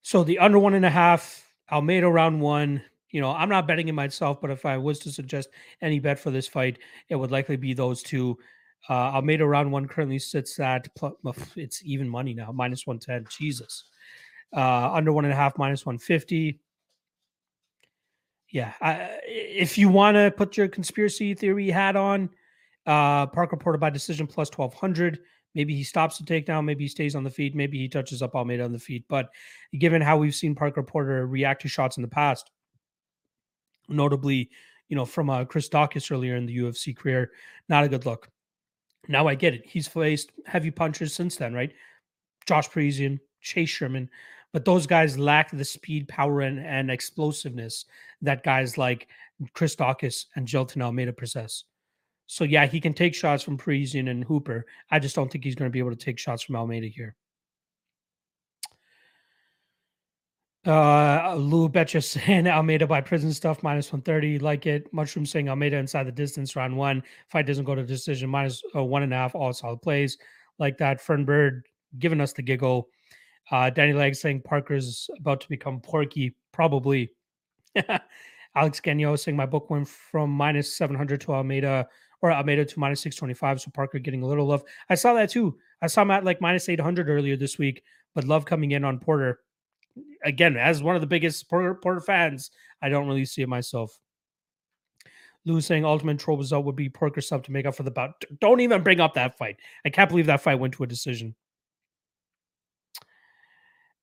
So the under one and a half, Almeida round one. You know, I'm not betting it myself, but if I was to suggest any bet for this fight, it would likely be those two. Uh, Almeida round one currently sits at it's even money now, minus 110. Jesus. Uh, under one and a half, minus 150. Yeah. I, if you want to put your conspiracy theory hat on, uh, Parker Porter by decision plus 1200. Maybe he stops the takedown. Maybe he stays on the feet. Maybe he touches up Almeida on the feet. But given how we've seen Parker Porter react to shots in the past, notably, you know, from uh, Chris Daukaus earlier in the UFC career, not a good look. Now I get it. He's faced heavy punches since then, right? Josh Parisian, Chase Sherman, but those guys lack the speed, power, and, and explosiveness that guys like Chris Daukaus and Jailton Almeida possess. So yeah, he can take shots from Parisian and Hooper. I just don't think he's going to be able to take shots from Almeida here. Uh, Lou Betcha saying Almeida by prison stuff minus 130. Like it. Mushroom saying Almeida inside the distance round one. Fight doesn't go to decision minus uh, one and a half. All solid plays like that. Fernbird giving us the giggle. Uh, Danny Leg saying Parker's about to become Porky. Probably. Alex Gagnon saying my book went from minus 700 to Almeida or it to minus 625. So Parker getting a little love. I saw that too. I saw him at like minus 800 earlier this week, but love coming in on Porter. Again, as one of the biggest Porter, Porter fans, I don't really see it myself. Lou saying ultimate troll result would be Porker sub to make up for the bout. Don't even bring up that fight. I can't believe that fight went to a decision.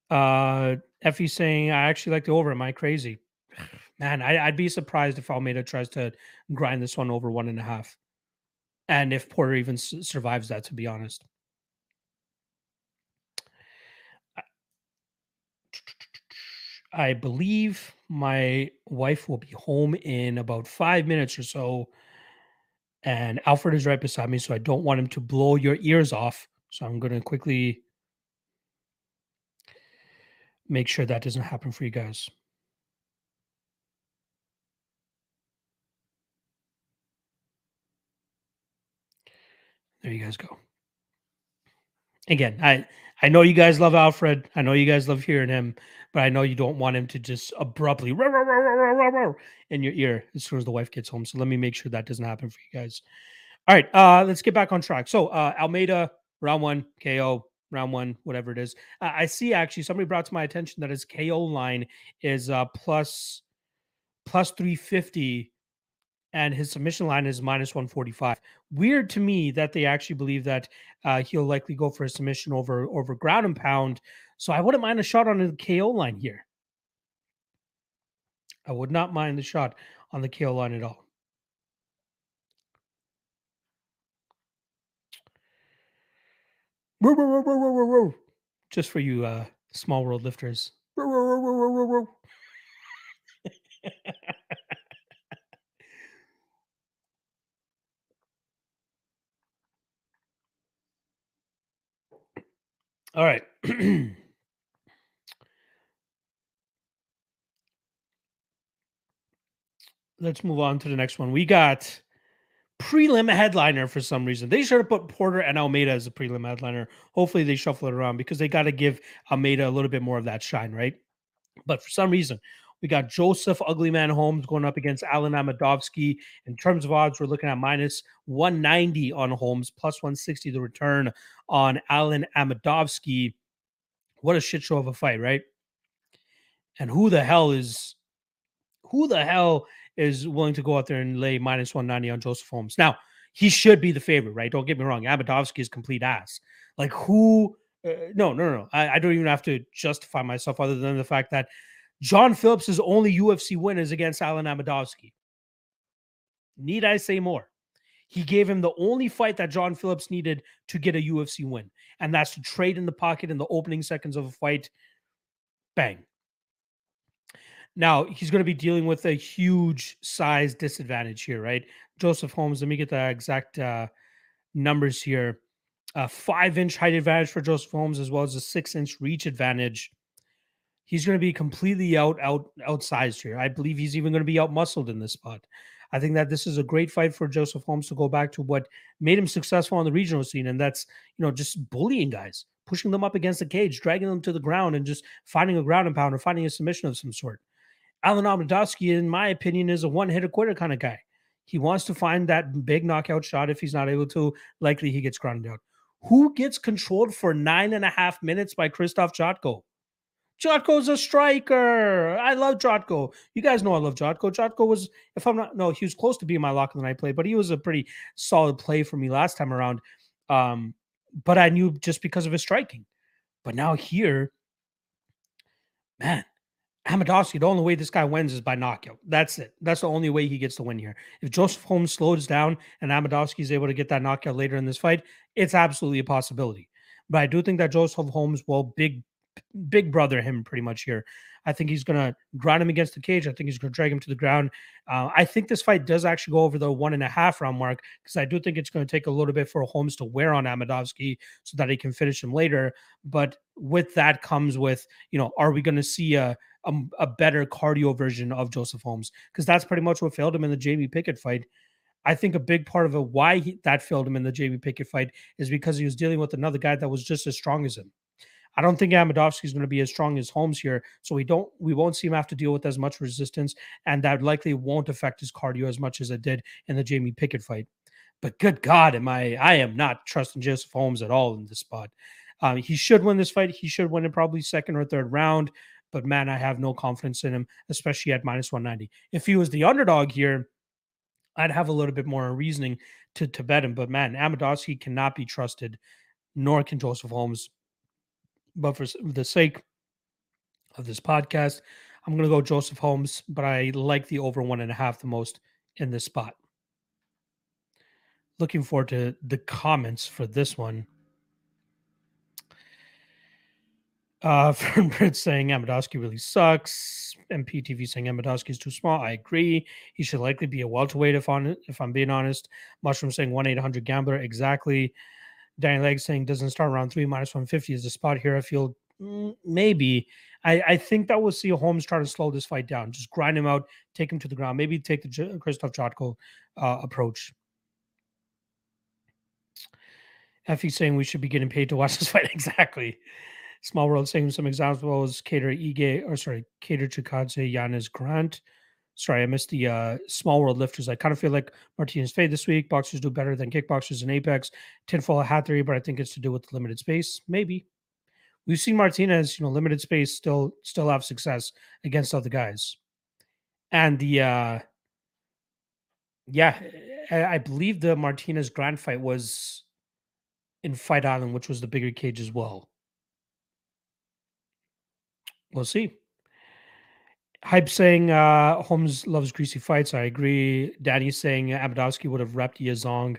Uh, Effie saying, I actually like the over. Am I crazy? Man, I, would be surprised if Almeida tries to grind this one over one and a half and if Porter even s- survives that, to be honest. I believe my wife will be home in about five minutes or so. And Alfred is right beside me, so I don't want him to blow your ears off. So I'm going to quickly make sure that doesn't happen for you guys. There you guys go. Again, I I know you guys love Alfred. I know you guys love hearing him, but I know you don't want him to just abruptly "Row, row, row, row, row, row, row," in your ear as soon as the wife gets home. So let me make sure that doesn't happen for you guys. All right, uh, let's get back on track. So uh, Almeida, round one, KO, round one, whatever it is. Uh, I see actually somebody brought to my attention that his KO line is uh, plus plus 350 and his submission line is minus 145. Weird to me that they actually believe that uh, he'll likely go for a submission over over ground and pound. So I wouldn't mind a shot on the KO line here. I would not mind the shot on the KO line at all. Just for you uh, small world lifters. All right. Let's move on to the next one. We got prelim headliner for some reason. They should have put Porter and Almeida as a prelim headliner. Hopefully they shuffle it around because they got to give Almeida a little bit more of that shine, right? But for some reason, we got Joseph Uglyman Holmes going up against Alen Amedovski. In terms of odds, we're looking at minus 190 on Holmes, plus 160 the return on Alen Amedovski. What a shit show of a fight, right? And who the hell is who the hell is willing to go out there and lay minus 190 on Joseph Holmes? Now, he should be the favorite, right? Don't get me wrong. Amedovski is complete ass. Like who uh, no, no, no. I, I don't even have to justify myself other than the fact that John Phillips' only UFC win is against Alen Amedovski. Need I say more? He gave him the only fight that John Phillips needed to get a UFC win, and that's to trade in the pocket in the opening seconds of a fight. Bang. Now he's going to be dealing with a huge size disadvantage here, right? Joseph Holmes, let me get the exact uh, numbers here. A five inch height advantage for Joseph Holmes, as well as a six inch reach advantage he's going to be completely out out outsized here. I believe he's even going to be out muscled in this spot. I think that this is a great fight for Joseph Holmes to go back to what made him successful on the regional scene, and that's you know just bullying guys, pushing them up against the cage, dragging them to the ground, and just finding a ground and pound or finding a submission of some sort. Alen Amedovski, in my opinion, is a one-hitter quitter kind of guy. He wants to find that big knockout shot. If he's not able to, likely he gets grounded out. Who gets controlled for nine and a half minutes by Christoph Jotko? Jotko's a striker. I love Jotko. You guys know I love Jotko. Jotko was, if I'm not, no, he was close to being my lock of the night play, but he was a pretty solid play for me last time around. Um, but I knew just because of his striking. But now here, man, Amedovski, the only way this guy wins is by knockout. That's it. That's the only way he gets to win here. If Joseph Holmes slows down and Amedovski is able to get that knockout later in this fight, it's absolutely a possibility. But I do think that Joseph Holmes will big big brother him pretty much here. I think he's going to grind him against the cage. I think he's going to drag him to the ground. Uh, I think this fight does actually go over the one and a half round mark because I do think it's going to take a little bit for Holmes to wear on Amedovski so that he can finish him later. But with that comes with, you know, are we going to see a, a, a better cardio version of Joseph Holmes? Because that's pretty much what failed him in the Jamie Pickett fight. I think a big part of it, why he, that failed him in the Jamie Pickett fight is because he was dealing with another guy that was just as strong as him. I don't think Amedovski is going to be as strong as Holmes here, so we don't we won't see him have to deal with as much resistance, and that likely won't affect his cardio as much as it did in the Jamie Pickett fight. But good God, am I I am not trusting Joseph Holmes at all in this spot. Um, he should win this fight. He should win it probably second or third round. But man, I have no confidence in him, especially at minus 190. If he was the underdog here, I'd have a little bit more reasoning to, to bet him. But man, Amedovski cannot be trusted, nor can Joseph Holmes. But for the sake of this podcast, I'm going to go Joseph Holmes, but I like the over one and a half the most in this spot. Looking forward to the comments for this one. Uh, from saying Amedovski really sucks. MPTV saying Amedovski is too small. I agree. He should likely be a welterweight if on if I'm being honest. Mushroom saying one eight hundred gambler exactly. Danny Leg saying doesn't start around three minus 150 is the spot here. I feel mm, maybe. I, I think that we'll see Holmes try to slow this fight down, just grind him out, take him to the ground, maybe take the Christoph Jotko uh, approach. Effie saying we should be getting paid to watch this fight. exactly. Small World saying some examples. Cater Ige, or sorry, Cater Chikadze, Yanis Grant. Sorry, I missed the uh, Small World lifters. I kind of feel like Martinez fade this week. Boxers do better than kickboxers in Apex. Tinfoil hat theory, but I think it's to do with the limited space. Maybe. We've seen Martinez, you know, limited space still still have success against other guys. And the uh yeah, I believe the Martinez Grant fight was in Fight Island, which was the bigger cage as well. We'll see. Hype saying uh, Holmes loves greasy fights. I agree. Danny saying Amedovski would have repped Yazong.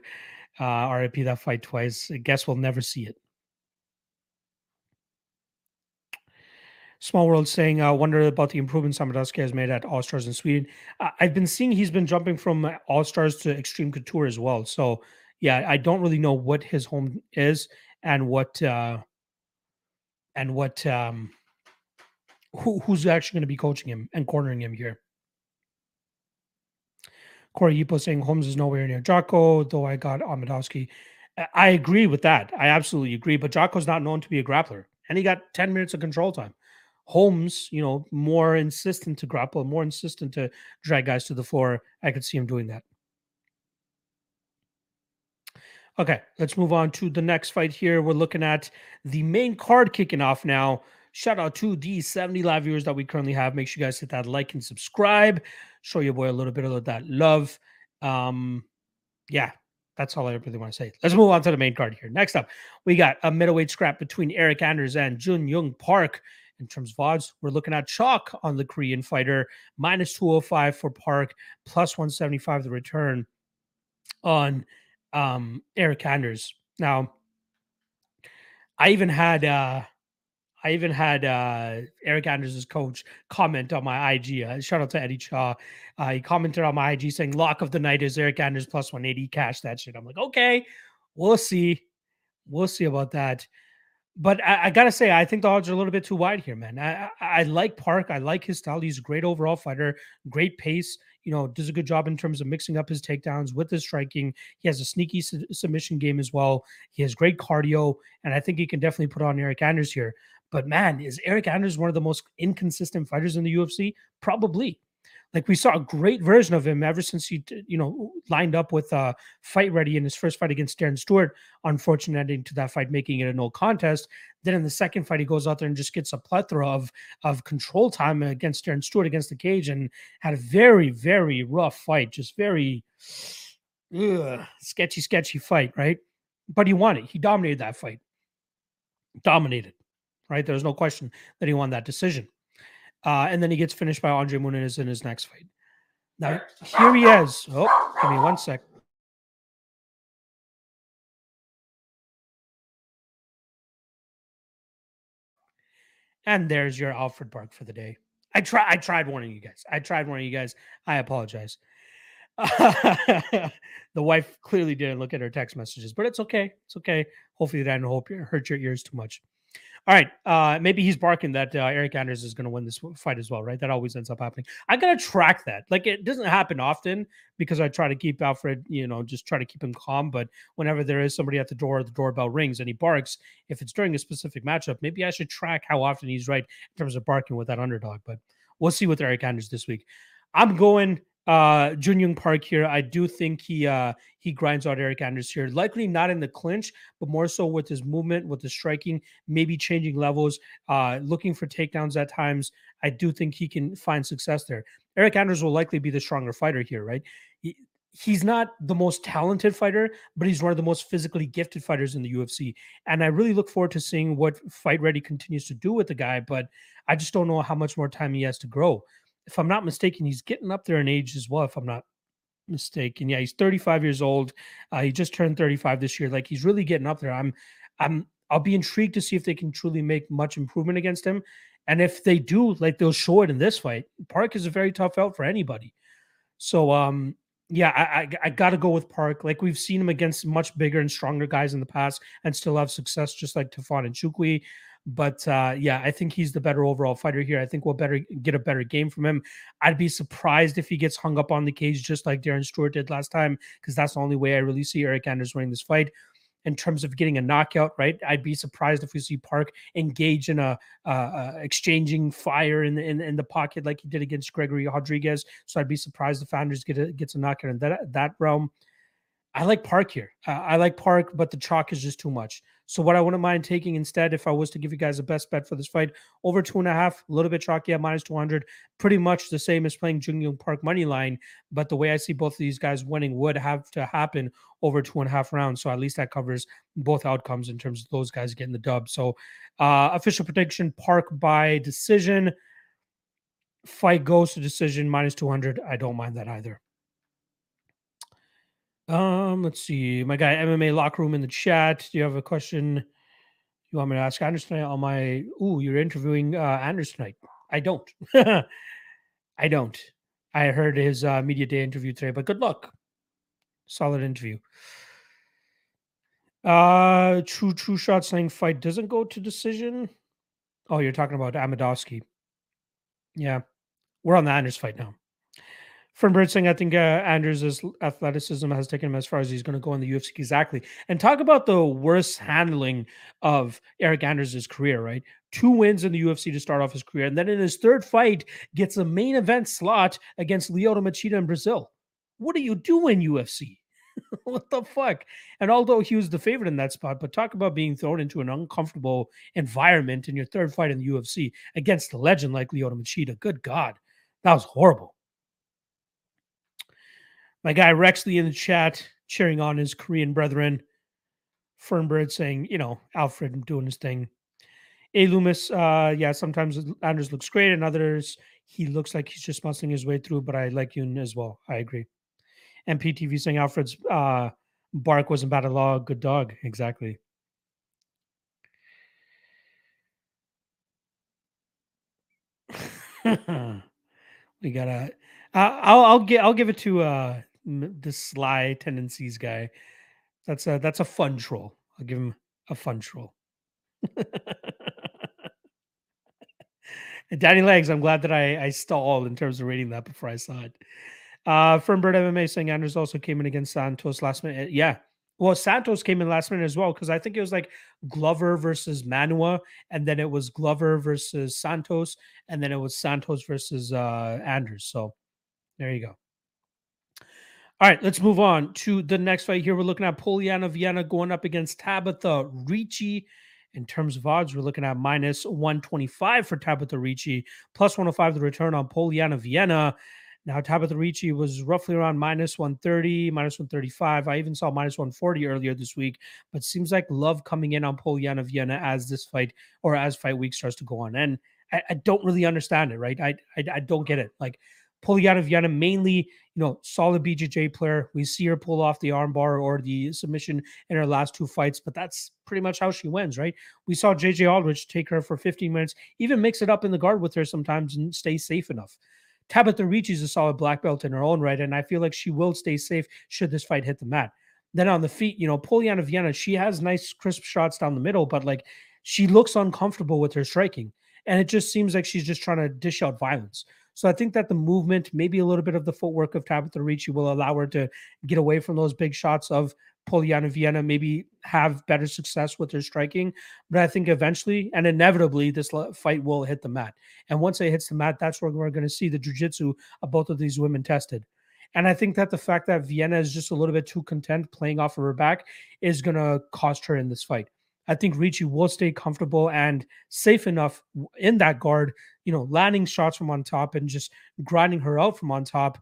Uh, RIP that fight twice. I guess we'll never see it. Small World saying, uh, wonder about the improvements Amedovski has made at All Stars in Sweden. I've been seeing he's been jumping from All Stars to Extreme Couture as well. So, yeah, I don't really know what his home is and what uh, and what um, who, who's actually going to be coaching him and cornering him here. Corey Yipo saying Holmes is nowhere near Jotko, though I got Amedovski. I agree with that. I absolutely agree. But Jotko's not known to be a grappler, and he got 10 minutes of control time. Holmes, you know, more insistent to grapple, more insistent to drag guys to the floor. I could see him doing that. Okay, let's move on to the next fight here. We're looking at the main card kicking off now. Shout out to the 70 live viewers that we currently have. Make sure you guys hit that like and subscribe. Show your boy a little bit of that love. Um, yeah, that's all I really want to say. Let's move on to the main card here. Next up, we got a middleweight scrap between Eryk Anders and Jun Yong Park. In terms of odds, we're looking at chalk on the Korean fighter, minus 205 for Park, plus 175 the return on um, Eryk Anders. Now, I even had uh, I even had uh, Eryk Anders' coach comment on my IG. Uh, shout out to Eddie Cha. Uh, he commented on my IG saying, "Lock of the night is Eryk Anders plus 180. Cash that shit." I'm like, okay, we'll see. We'll see about that but I, I, gotta say, I think the odds are a little bit too wide here, man. I, I, I, like Park. I like his style. He's a great overall fighter, great pace. You know, does a good job in terms of mixing up his takedowns with his striking. He has a sneaky su- submission game as well. He has great cardio, and I think he can definitely put on Eryk Anders here. But man, is Eryk Anders one of the most inconsistent fighters in the UFC? Probably. Like we saw a great version of him ever since he, you know, lined up with uh, Fight Ready in his first fight against Darren Stewart. Unfortunate ending to that fight, making it a no contest. Then in the second fight, he goes out there and just gets a plethora of of control time against Darren Stewart against the cage, and had a very very rough fight, just very ugh, sketchy sketchy fight, right? But he won it. He dominated that fight. Dominated, right? There's no question that he won that decision. Uh, and then he gets finished by Andre Muniz in his next fight. Now, here he is. Oh, give me one sec. And there's your Alfred Bark for the day. I try I tried warning you guys. I tried warning you guys. I apologize. the wife clearly didn't look at her text messages, but it's okay. It's okay. Hopefully that didn't hurt your ears too much. All right. Uh, maybe he's barking that uh, Eryk Anders is going to win this fight as well, right? That always ends up happening. I got to track that. Like, it doesn't happen often because I try to keep Alfred, you know, just try to keep him calm. But whenever there is somebody at the door, the doorbell rings and he barks, if it's during a specific matchup, maybe I should track how often he's right in terms of barking with that underdog. But we'll see with Eryk Anders this week. I'm going uh Jun Yong Park here. I do think he uh he grinds out Eryk Anders here. Likely not in the clinch, but more so with his movement, with the striking, maybe changing levels, uh looking for takedowns at times. I do think he can find success there. Eryk Anders will likely be the stronger fighter here, right? He, he's not the most talented fighter, but he's one of the most physically gifted fighters in the UFC. And I really look forward to seeing what Fight Ready continues to do with the guy, but I just don't know how much more time he has to grow if I'm not mistaken, he's getting up there in age as well. If I'm not mistaken, yeah, he's 35 years old. Uh, he just turned 35 this year. Like he's really getting up there. I'm, I'm, I'll be intrigued to see if they can truly make much improvement against him. And if they do, like they'll show it in this fight. Park is a very tough out for anybody. So, um, yeah, I, I, I got to go with Park. Like we've seen him against much bigger and stronger guys in the past, and still have success, just like Tefan and Nchukwi. But uh, yeah, I think he's the better overall fighter here. I think we'll better get a better game from him. I'd be surprised if he gets hung up on the cage just like Darren Stewart did last time, because that's the only way I really see Eryk Anders winning this fight. in terms of getting a knockout, right? I'd be surprised if we see Park engage in a uh, uh, exchanging fire in the in, in, the pocket like he did against Gregory Rodrigues. So I'd be surprised if Anders get a, gets a knockout in that that realm. I like Park here. Uh, I like Park, but the chalk is just too much. So what I wouldn't mind taking instead, if I was to give you guys a best bet for this fight, over two and a half, a little bit chalky at minus 200, pretty much the same as playing Jun Yong Park money line. But the way I see both of these guys winning would have to happen over two and a half rounds. So at least that covers both outcomes in terms of those guys getting the dub. So uh, official prediction, Park by decision. Fight goes to decision minus 200. I don't mind that either. Um, let's see. My guy MMA locker room in the chat. Do you have a question you want me to ask Anderson on my ooh, you're interviewing uh Anderson tonight. I don't. I don't. I heard his uh, media day interview today, but good luck. Solid interview. Uh true true shot saying fight doesn't go to decision. Oh, you're talking about Amedovski. Yeah. We're on the Anders fight now Fernbird saying, I think uh, Andrews' athleticism has taken him as far as he's going to go in the UFC. Exactly. And talk about the worst handling of Eryk Anders' career, right? Two wins in the UFC to start off his career. And then in his third fight, gets a main event slot against Lyoto Machida in Brazil. What do you do in UFC? what the fuck? And although he was the favorite in that spot, but talk about being thrown into an uncomfortable environment in your third fight in the UFC against a legend like Lyoto Machida. Good God. That was horrible. My guy Rexley in the chat cheering on his Korean brethren. Fernbird saying, you know, Alfred doing his thing. A Loomis, uh, yeah, sometimes Anders looks great, and others he looks like he's just muscling his way through. But I like Yun as well. I agree. MPTV saying Alfred's uh, bark wasn't bad at all. Good dog, exactly. we gotta. Uh, I'll I'll get I'll give it to uh the sly tendencies guy. That's a that's a fun troll. I'll give him a fun troll. Danny Legs, I'm glad that I, I stalled in terms of reading that before I saw it. Uh, Fernbird MMA saying Anders also came in against Santos last minute. Yeah. Well, Santos came in last minute as well because I think it was like Glover versus Manua, and then it was Glover versus Santos, and then it was Santos versus uh, Anders. So there you go. All right, let's move on to the next fight here. We're looking at Polyana Viana going up against Tabatha Ricci. In terms of odds, we're looking at minus 125 for Tabatha Ricci, plus 105 the return on Polyana Viana. Now, Tabatha Ricci was roughly around minus 130, minus 135. I even saw minus 140 earlier this week, but seems like love coming in on Polyana Viana as this fight or as fight week starts to go on. And I, I don't really understand it, right? I, I, I don't get it. Like, Polyana Viana, mainly, you know, solid BJJ player. We see her pull off the armbar or the submission in her last two fights, but that's pretty much how she wins, right? We saw JJ Aldrich take her for 15 minutes, even mix it up in the guard with her sometimes and stay safe enough. Tabatha Ricci is a solid black belt in her own right, and I feel like she will stay safe should this fight hit the mat. Then on the feet, you know, Polyana Viana, she has nice crisp shots down the middle, but like she looks uncomfortable with her striking. And it just seems like she's just trying to dish out violence. So I think that the movement, maybe a little bit of the footwork of Tabatha Ricci will allow her to get away from those big shots of Polyana Viana, maybe have better success with her striking. But I think eventually and inevitably this fight will hit the mat. And once it hits the mat, that's where we're going to see the jiu-jitsu of both of these women tested. And I think that the fact that Viana is just a little bit too content playing off of her back is going to cost her in this fight. I think Ricci will stay comfortable and safe enough in that guard, you know, landing shots from on top and just grinding her out from on top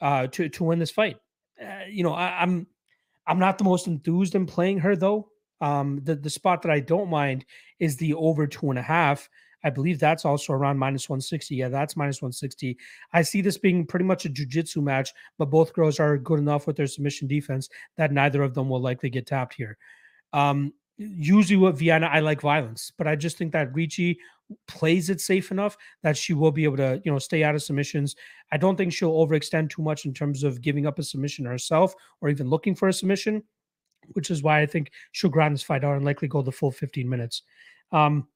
uh, to to win this fight. Uh, you know, I, I'm I'm not the most enthused in playing her though. Um, the the spot that I don't mind is the over two and a half. I believe that's also around minus 160. Yeah, that's minus 160. I see this being pretty much a jiu-jitsu match, but both girls are good enough with their submission defense that neither of them will likely get tapped here. Um, usually with Viana, I like violence, but I just think that Ricci plays it safe enough that she will be able to, you know, stay out of submissions. I don't think she'll overextend too much in terms of giving up a submission herself or even looking for a submission, which is why I think she'll grind this fight out and likely go the full 15 minutes. Um,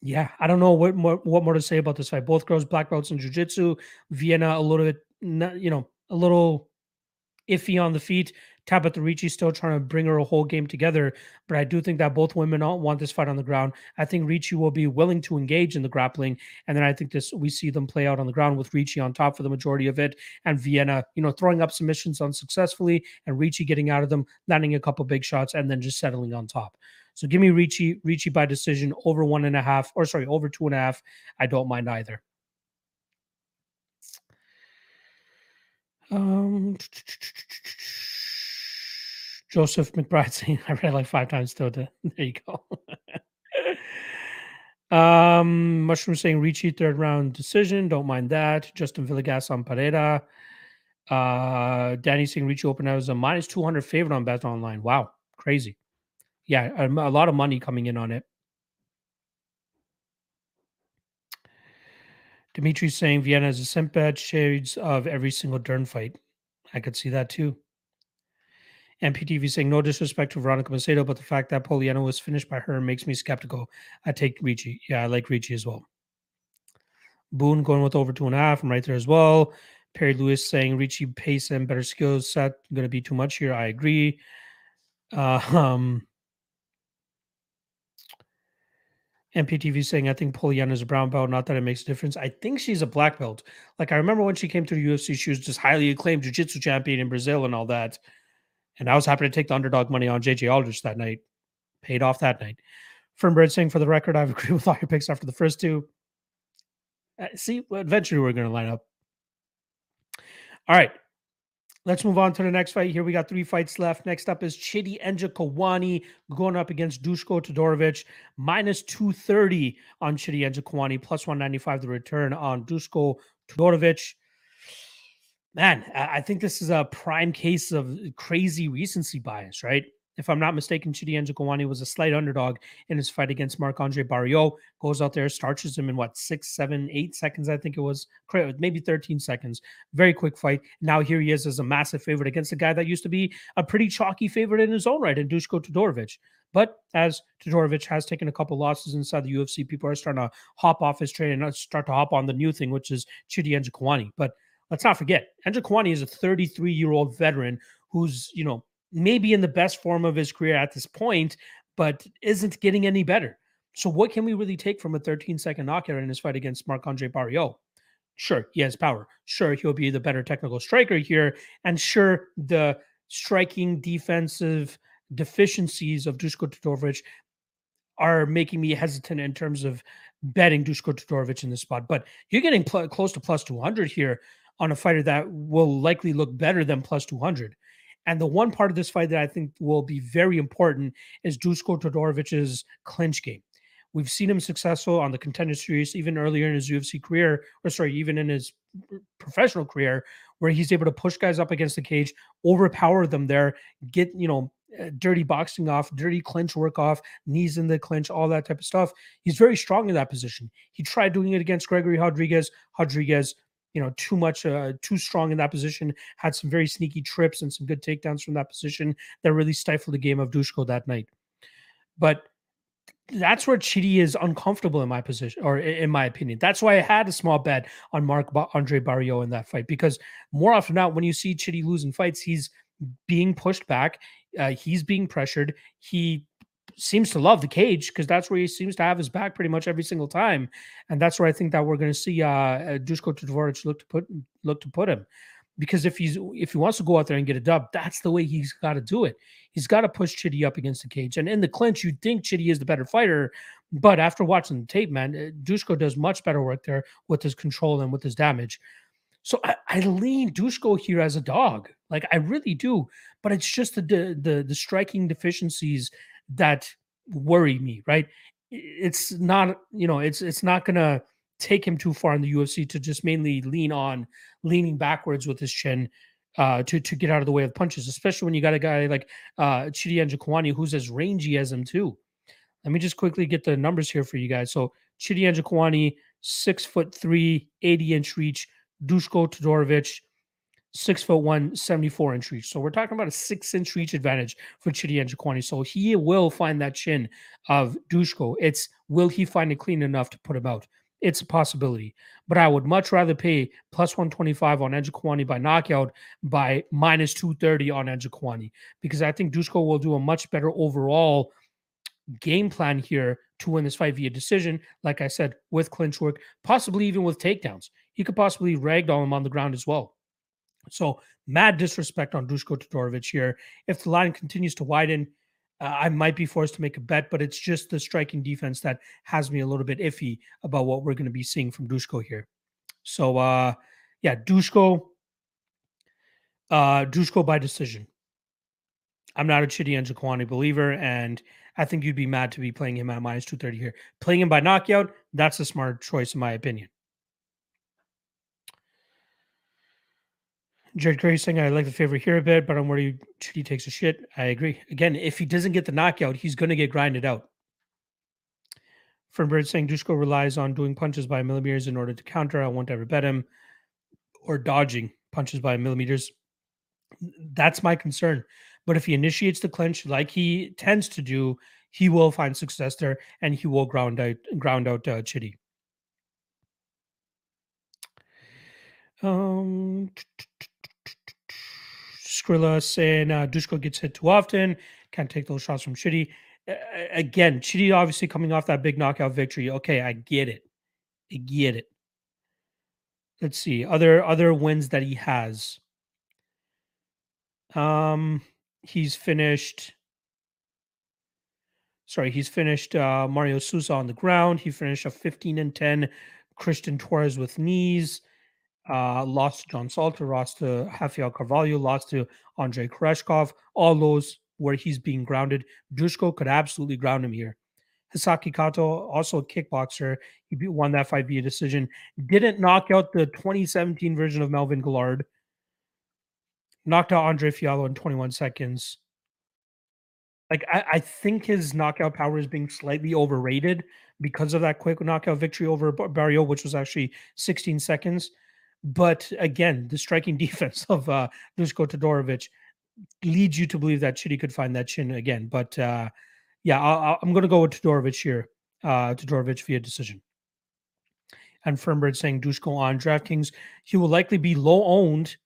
yeah, I don't know what more what more to say about this fight. Both girls black belts in jiu-jitsu. Viana a little bit, you know, a little iffy on the feet. Tabatha Ricci still trying to bring her a whole game together, but I do think that both women want this fight on the ground. I think Ricci will be willing to engage in the grappling, and then I think this we see them play out on the ground with Ricci on top for the majority of it, and Viana, you know, throwing up submissions unsuccessfully, and Ricci getting out of them, landing a couple big shots, and then just settling on top. So give me Ricci, Ricci by decision over one and a half, or sorry, over two and a half. I don't mind either. Um, Joseph McBride saying I read like five times still. There you go. um, Mushroom saying Ricci third round decision. Don't mind that. Justin Villegas on Pereira. Uh, Danny saying Ricci open as a minus 200 favorite on Bet Online. Wow, crazy. Yeah, a, a lot of money coming in on it. Dimitri saying Viana is a simp shades of every single Dern fight. I could see that too. MPTV saying no disrespect to Veronica Macedo, but the fact that Polyana was finished by her makes me skeptical. I take Ricci. Yeah, I like Ricci as well. Boone going with over two and a half. I'm right there as well. Perry Lewis saying Ricci pace and better skills set going to be too much here. I agree. Uh, um, MPTV saying, I think Polyana is a brown belt. Not that it makes a difference. I think she's a black belt. Like, I remember when she came to the UFC, she was just highly acclaimed jiu jitsu champion in Brazil and all that. And I was happy to take the underdog money on JJ Aldrich that night. Paid off that night. Fernbird saying, for the record, I've agreed with all your picks after the first two. Uh, see, eventually we're going to line up. All right. Let's move on to the next fight. Here we got three fights left. Next up is Chidi Njokuani going up against Dushko Todorovic. Minus 230 on Chidi Njokuani, plus 195 the return on Dushko Todorovic. Man, I think this is a prime case of crazy recency bias, right? If I'm not mistaken, Chidi Njokuani was a slight underdog in his fight against Marc Andre Barriault. Goes out there, starches him in what, six, seven, eight seconds, I think it was, maybe 13 seconds. Very quick fight. Now here he is as a massive favorite against a guy that used to be a pretty chalky favorite in his own right, in Dushko Todorovic. But as Todorovic has taken a couple losses inside the UFC, people are starting to hop off his train and start to hop on the new thing, which is Chidi Njokuani. But let's not forget, Njokuani is a 33 year old veteran who's, you know, maybe in the best form of his career at this point, but isn't getting any better. So, what can we really take from a 13 second knockout in his fight against Marc Andre Barriault? Sure, he has power. Sure, he'll be the better technical striker here. And sure, the striking defensive deficiencies of Dushko Todorovic are making me hesitant in terms of betting Dushko Todorovic in this spot. But you're getting pl- close to plus 200 here on a fighter that will likely look better than plus 200. And the one part of this fight that I think will be very important is Dushko Todorovic's clinch game. We've seen him successful on the contender series, even earlier in his UFC career, or sorry, even in his professional career, where he's able to push guys up against the cage, overpower them there, get, you know, uh, dirty boxing off, dirty clinch work off, knees in the clinch, all that type of stuff. He's very strong in that position. He tried doing it against Gregory Rodriguez. Rodrigues you know, too much, uh, too strong in that position. Had some very sneaky trips and some good takedowns from that position that really stifled the game of Dushko that night. But that's where Chidi is uncomfortable in my position, or in my opinion. That's why I had a small bet on Marc Andre Barriault in that fight because more often than not, when you see Chidi losing fights, he's being pushed back, uh, he's being pressured, he seems to love the cage because that's where he seems to have his back pretty much every single time, and that's where I think that we're going to see uh, uh Dushko Todorovic look to put look to put him. Because if he's if he wants to go out there and get a dub, that's the way he's got to do it. He's got to push Chidi up against the cage, and in the clinch, you think Chidi is the better fighter, but after watching the tape, man, Dusko does much better work there with his control and with his damage. So I, I lean Dusko here as a dog, like I really do. But it's just the the the striking deficiencies that worry me, right? It's not, you know, it's it's not gonna take him too far in the UFC to just mainly lean on leaning backwards with his chin uh, to to get out of the way of punches, especially when you got a guy like uh, Chidi Njokuani who's as rangy as him too. Let me just quickly get the numbers here for you guys. So Chidi Njokuani, six foot three, 80 inch reach. Dushko Todorovic, six foot one, 74 inch reach. So we're talking about a six inch reach advantage for Chidi Njokuani. So he will find that chin of Dushko. It's will he find it clean enough to put him out? it's a possibility. But I would much rather pay plus 125 on Njokuani by knockout by minus 230 on Njokuani because I think Dushko will do a much better overall game plan here to win this fight via decision. Like I said, with clinch work, possibly even with takedowns. He could possibly ragdoll him on the ground as well. So mad disrespect on Dushko Todorovic here. If the line continues to widen, uh, I might be forced to make a bet, but it's just the striking defense that has me a little bit iffy about what we're going to be seeing from Dushko here. So, uh, yeah, Dushko, uh, Dushko by decision. I'm not a Chidi Njokuani believer, and I think you'd be mad to be playing him at minus 230 here. Playing him by knockout, that's a smart choice, in my opinion. Jared Curry saying I like the favorite here a bit, but I'm worried Chidi takes a shit. I agree. Again, if he doesn't get the knockout, he's going to get grinded out. Fernbird saying Dushko relies on doing punches by millimeters in order to counter. I won't ever bet him or dodging punches by millimeters. That's my concern. But if he initiates the clinch like he tends to do, he will find success there and he will ground out ground out uh, Chidi. Um, Skrilla saying uh, Dushko gets hit too often, can't take those shots from Chidi. Uh, again, Chidi obviously coming off that big knockout victory. Okay, I get it. I get it. Let's see other other wins that he has. Um, he's finished. Sorry, he's finished uh, Mario Souza on the ground. He finished a 15 and 10 Christian Torres with knees uh, lost to John Salter, lost to Rafael Carvalho, lost to Andrei Koreshkov, all those where he's being grounded. Dushko could absolutely ground him here. Hisaki Kato, also a kickboxer, he won that fight via decision. Didn't knock out the 2017 version of Melvin Guillard. Knocked out Andre Fialho in 21 seconds. Like I, I think his knockout power is being slightly overrated because of that quick knockout victory over Barriault, which was actually 16 seconds. But again, the striking defense of uh, Dushko Todorovic leads you to believe that Chidi could find that chin again. But uh, yeah, i am going to go with Todorovic here. Uh, Todorovic via decision. And Fernbird saying Dushko on DraftKings. He will likely be low owned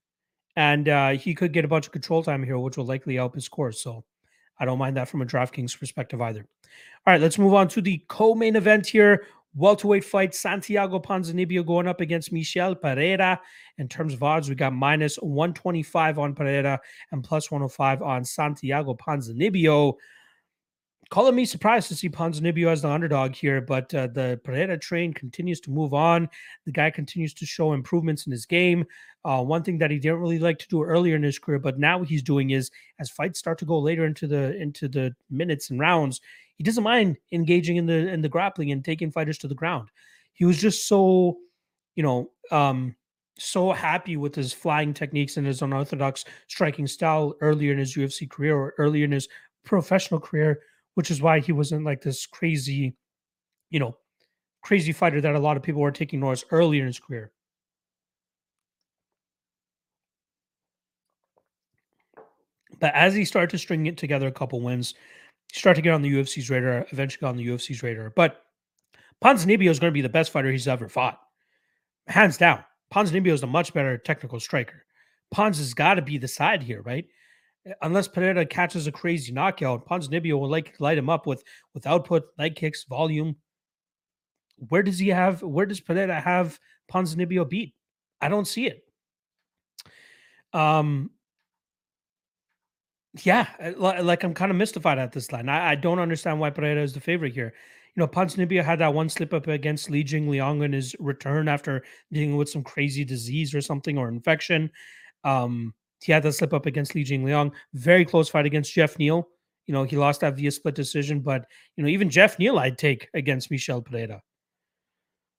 and uh, he could get a bunch of control time here, which will likely help his score. So I don't mind that from a DraftKings perspective either. All right, let's move on to the co main event here welterweight fight Santiago Ponzinibbio going up against Michel Pereira. In terms of odds, we got minus 125 on Pereira and plus 105 on Santiago Ponzinibbio. Calling me surprised to see Ponzinibbio as the underdog here, but uh, the Pereira train continues to move on. The guy continues to show improvements in his game. Uh, one thing that he didn't really like to do earlier in his career, but now what he's doing is as fights start to go later into the into the minutes and rounds, he doesn't mind engaging in the in the grappling and taking fighters to the ground. He was just so, you know, um, so happy with his flying techniques and his unorthodox striking style earlier in his UFC career or earlier in his professional career, which is why he wasn't like this crazy, you know, crazy fighter that a lot of people were taking notice earlier in his career. But as he started to string it together a couple wins, start to get on the UFC's radar, eventually got on the UFC's radar. But Ponzinibbio is going to be the best fighter he's ever fought. Hands down. Ponzinibbio is a much better technical striker. Pons has got to be the side here, right? Unless Pereira catches a crazy knockout, Ponzinibbio will like light him up with with output, leg kicks, volume. Where does he have? Where does Pereira have Ponzinibbio beat? I don't see it. Um, yeah, uh, like I'm kind of mystified at this line. I, I don't understand why Pereira is the favorite here. You know, Ponzinibbio had that one slip up against Li Jing Liang in his return after dealing with some crazy disease or something or infection. Um, he had that slip up against Li Jing Liang. Very close fight against Jeff Neal. You know, he lost that via split decision, but you know, even Jeff Neal I'd take against Michel Pereira.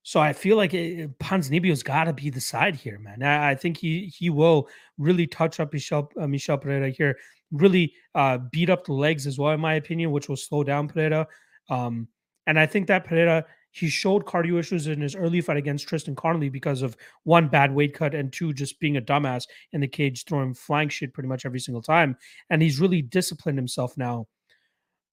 So I feel like it, Ponzinibbio's got to be the side here, man. I, I, think he he will really touch up Michel uh, Michel Pereira here really uh, beat up the legs as well, in my opinion, which will slow down Pereira. Um, and I think that Pereira he showed cardio issues in his early fight against Tristan Connelly because of one bad weight cut and two just being a dumbass in the cage, throwing flying shit pretty much every single time. And he's really disciplined himself now.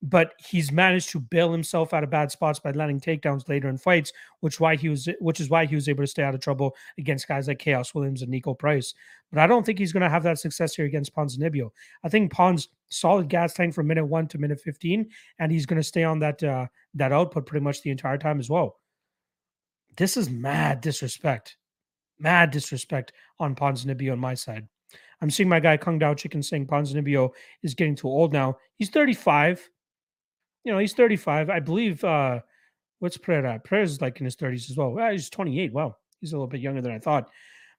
But he's managed to bail himself out of bad spots by landing takedowns later in fights, which why he was which is why he was able to stay out of trouble against guys like Khaos Williams and Niko Price. But I don't think he's going to have that success here against Ponzinibbio. I think Pons solid gas tank from minute one to minute fifteen, and he's going to stay on that uh, that output pretty much the entire time as well. This is mad disrespect, mad disrespect on Ponzinibbio on my side. I'm seeing my guy Kung Dao Chicken saying Ponzinibbio is getting too old now. He's 35 you know, he's 35. I believe uh what's Pereira? Pereira's like in his 30s as well. well. He's 28. Wow. He's a little bit younger than I thought.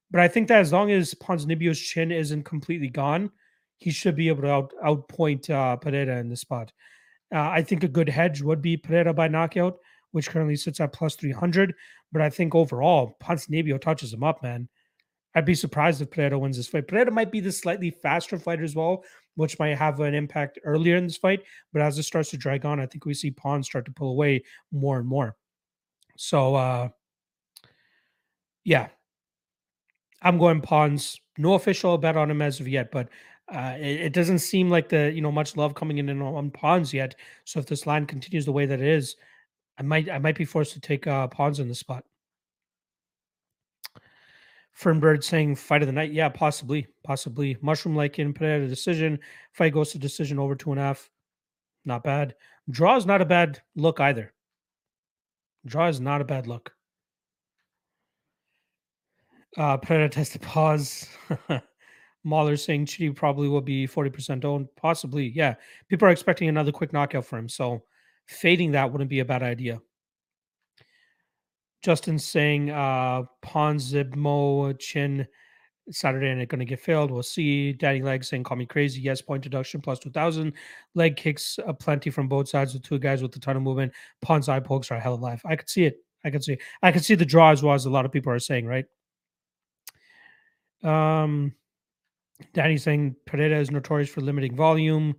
But I think that as long as Ponzinibbio's chin isn't completely gone, he should be able to out outpoint uh Pereira in the spot. Uh, I think a good hedge would be Pereira by knockout, which currently sits at plus 300. But I think overall, Ponzinibbio touches him up, man. I'd be surprised if Pereira wins this fight. Pereira might be the slightly faster fighter as well, which might have an impact earlier in this fight. But as it starts to drag on, I think we see Pons start to pull away more and more. So, uh, yeah, I'm going Pons. No official bet on him as of yet, but uh, it, it, doesn't seem like the you know much love coming in on Pons yet. So if this line continues the way that it is, I might I might be forced to take uh, Pons in the spot. Fernbird saying fight of the night. Yeah, possibly, possibly. Mushroom like in a decision. Fight goes to decision over two and a half. Not bad. Draw is not a bad look either. Draw is not a bad look. Uh Pereira tested pause. Mahler saying Chidi probably will be 40% owned. Possibly, yeah. People are expecting another quick knockout for him. So fading that wouldn't be a bad idea. Justin saying uh Ponzinibbio Chin Saturday and it's going to get failed. We'll see. Daddy Leg saying call me crazy. Yes, point deduction plus 2000. Leg kicks uh, plenty from both sides with two guys with a ton of movement. Pons eye pokes are a hell life. I could see it. I could see. I could see the draw as well as a lot of people are saying, right? Um, Danny saying Pereira is notorious for limiting volume.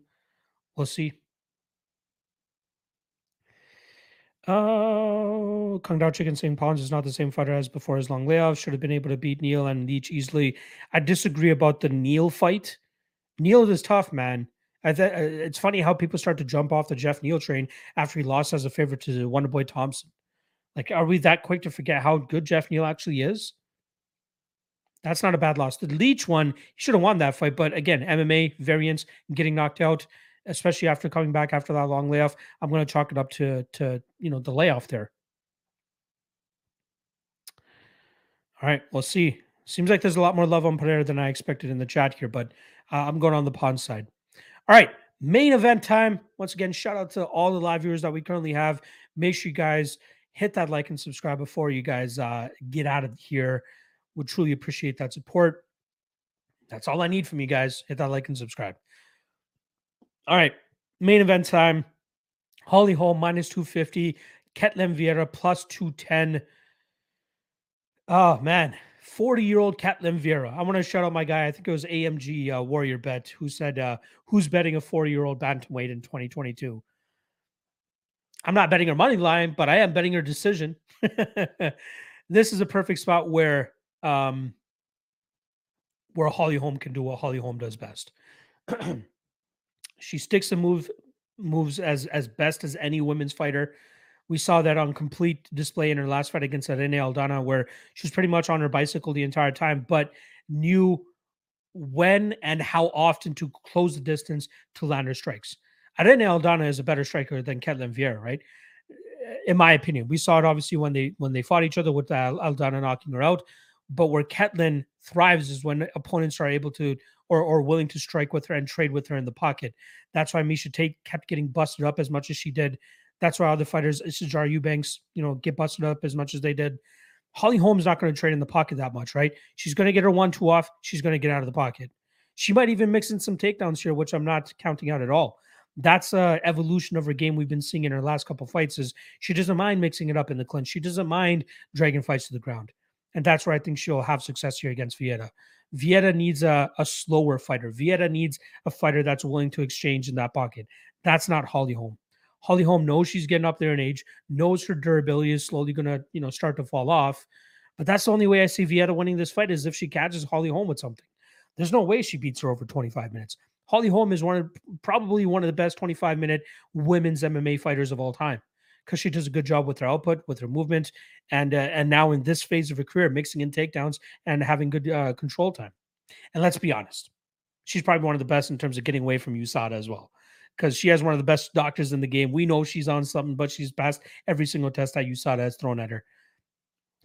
We'll see. Oh, Kung Dao Chicken saying Pons is not the same fighter as before his long layoff. Should have been able to beat Neal and Leech easily. I disagree about the Neal fight. Neal is tough, man. I th- uh, it's funny how people start to jump off the Jeff Neal train after he lost as a favorite to Wonderboy Thompson. Like, are we that quick to forget how good Jeff Neal actually is? That's not a bad loss. The Leech one, he should have won that fight, but again, MMA variance, getting knocked out especially after coming back after that long layoff. I'm going to chalk it up to to you know the layoff there. All right, we'll see. Seems like there's a lot more love on Pereira than I expected in the chat here, but uh, I'm going on the pawn side. All right, main event time. Once again, shout out to all the live viewers that we currently have. Make sure you guys hit that like and subscribe before you guys uh, get out of here. Would truly appreciate that support. That's all I need from you guys. Hit that like and subscribe. All right. Main event time. Holly Holm minus 250. Ketlen Vieira plus 210. Oh, man. 40 year old Ketlen Vieira. I want to shout out my guy. I think it was AMG uh, Warrior Bet who said, uh, Who's betting a 40 year old bantamweight in 2022? I'm not betting her money line, but I am betting her decision. this is a perfect spot where um, where Holly Holm can do what Holly Holm does best. She sticks and move moves as as best as any women's fighter. We saw that on complete display in her last fight against Irene Aldana, where she was pretty much on her bicycle the entire time, but knew when and how often to close the distance to land her strikes. Irene Aldana is a better striker than Ketlen Vieira, right? In my opinion, we saw it obviously when they when they fought each other with Aldana knocking her out, but where Ketlen thrives is when opponents are able to or or willing to strike with her and trade with her in the pocket. That's why Miesha Tate kept getting busted up as much as she did. That's why other fighters, uh, Sijara Eubanks, you know, get busted up as much as they did. Holly Holm's not going to trade in the pocket that much, right? She's going to get her one two off. She's going to get out of the pocket. She might even mix in some takedowns here, which I'm not counting out at all. That's a evolution of her game we've been seeing in her last couple fights. Is she doesn't mind mixing it up in the clinch. She doesn't mind dragging fights to the ground, and that's where I think she'll have success here against Vieta. Vieta needs a, a slower fighter. Vieta needs a fighter that's willing to exchange in that pocket. That's not Holly Holm. Holly Holm knows she's getting up there in age, knows her durability is slowly going to, you know, start to fall off. But that's the only way I see Vieta winning this fight is if she catches Holly Holm with something. There's no way she beats her over 25 minutes. Holly Holm is one of probably one of the best 25 minute women's MMA fighters of all time because she does a good job with her output, with her movement, and uh, and now in this phase of her career, mixing in takedowns and having good uh, control time. And let's be honest, she's probably one of the best in terms of getting away from USADA as well. Because she has one of the best doctors in the game. We know she's on something, but she's passed every single test that USADA has thrown at her.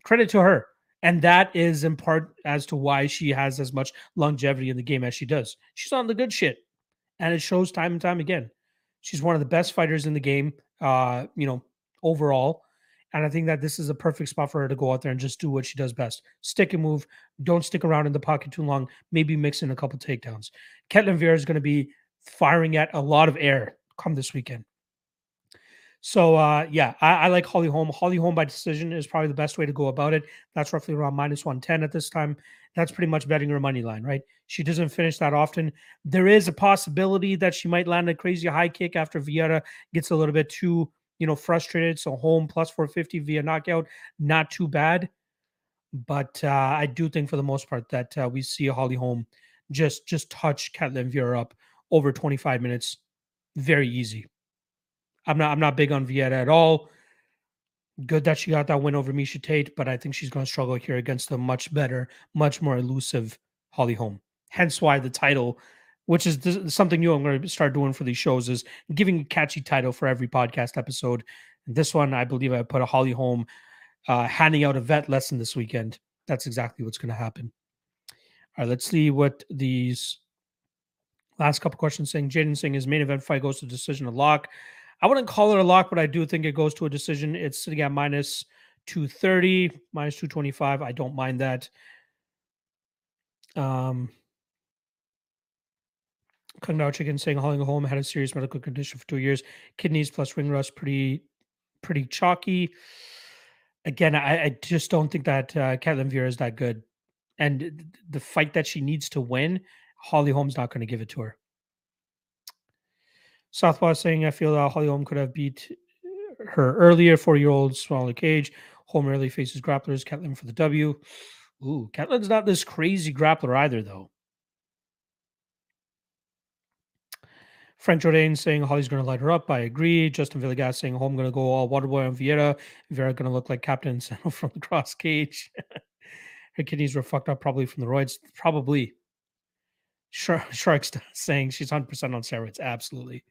Credit to her. And that is in part as to why she has as much longevity in the game as she does. She's on the good shit. And it shows time and time again. She's one of the best fighters in the game, uh, you know, overall. And I think that this is a perfect spot for her to go out there and just do what she does best. Stick and move. Don't stick around in the pocket too long. Maybe mix in a couple takedowns. Ketlen Vieira is going to be firing at a lot of air come this weekend. So uh, yeah, I, I, like Holly Holm. Holly Holm by decision is probably the best way to go about it. That's roughly around minus 110 at this time. That's pretty much betting her money line, right? She doesn't finish that often. There is a possibility that she might land a crazy high kick after Vieira gets a little bit too you know, frustrated. So Holm plus 450 via knockout, not too bad. But uh, I do think for the most part that uh, we see Holly Holm just just touch Ketlen Vieira up over 25 minutes, very easy. I'm not I'm not big on Vieira at all. Good that she got that win over Miesha Tate, but I think she's going to struggle here against a much better, much more elusive Holly Holm. Hence why the title which is th- something new I'm going to start doing for these shows is giving a catchy title for every podcast episode. And this one, I believe I put a Holly Holm uh, handing out a vet lesson this weekend. That's exactly what's going to happen. All right, let's see what these last couple questions saying. Jaden saying his main event fight goes to decision a lock. I wouldn't call it a lock, but I do think it goes to a decision. It's sitting at minus 230, minus 225. I don't mind that. Um, Kung Dao Chicken saying Holly Holm had a serious medical condition for two years, kidneys plus ring rust, pretty pretty chalky. Again, I, I just don't think that uh, Ketlen Vieira is that good, and the fight that she needs to win, Holly Holm's not going to give it to her. Southpaw saying I feel that Holly Holm could have beat her earlier. Four year old smaller cage. Holm rarely faces grapplers. Ketlen for the W. Ooh, Ketlen's not this crazy grappler either, though. French Jordan saying Holly's going to light her up. I agree. Justin Villegas saying Holm going to go all Waterboy on Vieira. Vieira going to look like Captain from the cross cage. her kidneys were fucked up probably from the roids. Probably. Shark, Sharks saying she's 100% on steroids. Absolutely.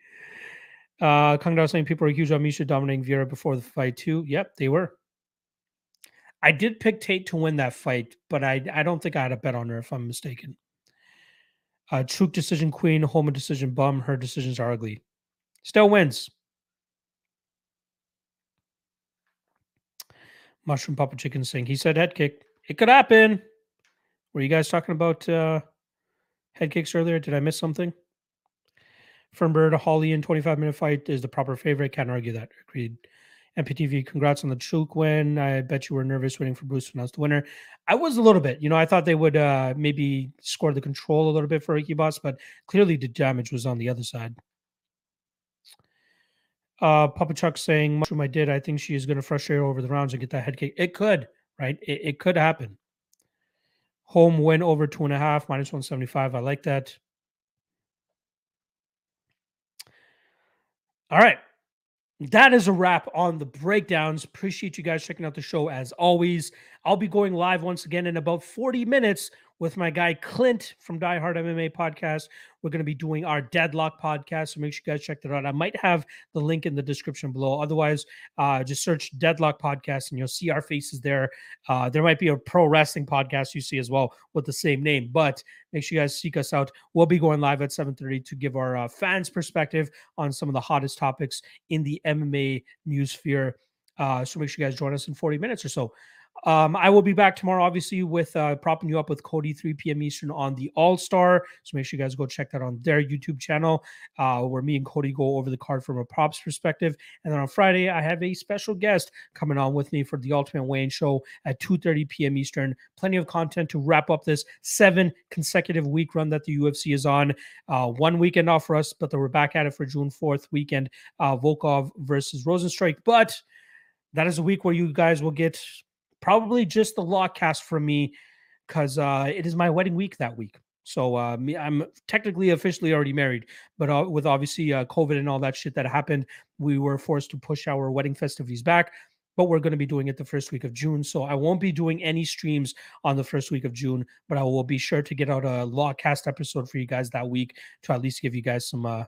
Uh, Kung Dao saying people are huge on Miesha dominating Vieira before the fight too. Yep, they were. I did pick Tate to win that fight, but I I don't think I had a bet on her if I'm mistaken. Uh, Truk decision queen, Holman decision bum. Her decisions are ugly. Still wins. Mushroom Papa Chicken saying he said head kick. It could happen. Were you guys talking about uh, head kicks earlier? Did I miss something? Fernbird, Holly in 25 minute fight is the proper favorite. Can't argue that. Agreed. MPTV, congrats on the Chuk win. I bet you were nervous waiting for Bruce to announce the winner. I was a little bit. You know, I thought they would uh, maybe score the control a little bit for Boss, but clearly the damage was on the other side. Uh, Papa Chuck saying, Mushroom, I did. I think she is going to frustrate over the rounds and get that head kick. It could, right? It, it could happen. Holm win over two and a half, minus 175. I like that. All right that is a wrap on the breakdowns. Appreciate you guys checking out the show as always. I'll be going live once again in about 40 minutes with my guy Clint from Die Hard MMA podcast. We're going to be doing our Deadlock podcast, so make sure you guys check that out. I might have the link in the description below. Otherwise, uh, just search Deadlock podcast and you'll see our faces there. Uh, there might be a pro wrestling podcast you see as well with the same name, but make sure you guys seek us out. We'll be going live at 7:30 to give our uh, fans perspective on some of the hottest topics in the MMA news sphere. Uh, so make sure you guys join us in 40 minutes or so. Um, I will be back tomorrow, obviously, with uh, propping you up with Cody 3 p.m. Eastern on the All Star. So make sure you guys go check that on their YouTube channel, uh, where me and Cody go over the card from a props perspective. And then on Friday, I have a special guest coming on with me for the Ultimate Wayne Show at 2:30 p.m. Eastern. Plenty of content to wrap up this seven consecutive week run that the UFC is on. Uh, one weekend off for us, but we're back at it for June 4th weekend. Uh, Volkov versus Rozenstruik, but that is a week where you guys will get probably just the lock cast from me because uh, it is my wedding week that week. So uh, I'm technically officially already married, but uh, with obviously uh, COVID and all that shit that happened, we were forced to push our wedding festivities back. But we're going to be doing it the first week of June, so I won't be doing any streams on the first week of June. But I will be sure to get out a Lawcast episode for you guys that week to at least give you guys some uh,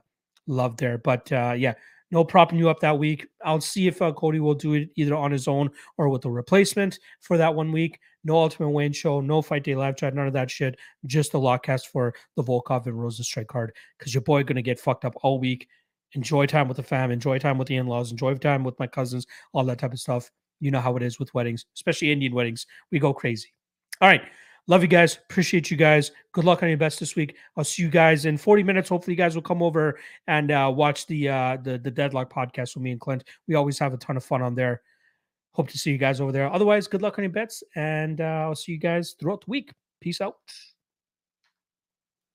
love there. But uh, yeah, no propping you up that week. I'll see if uh, Cody will do it either on his own or with a replacement for that one week. No Ultimate Wayne show, no Fight Day live chat, none of that shit. Just the Lawcast for the Volkov and Rozenstruik card because your boy gonna get fucked up all week. Enjoy time with the fam, enjoy time with the in-laws, enjoy time with my cousins, all that type of stuff. You know how it is with weddings, especially Indian weddings. We go crazy. All right. Love you guys. Appreciate you guys. Good luck on your best this week. I'll see you guys in 40 minutes. Hopefully, you guys will come over and uh, watch the uh, the the Deadlock podcast with me and Clint. We always have a ton of fun on there. Hope to see you guys over there. Otherwise, good luck on your bets, and uh, I'll see you guys throughout the week. Peace out.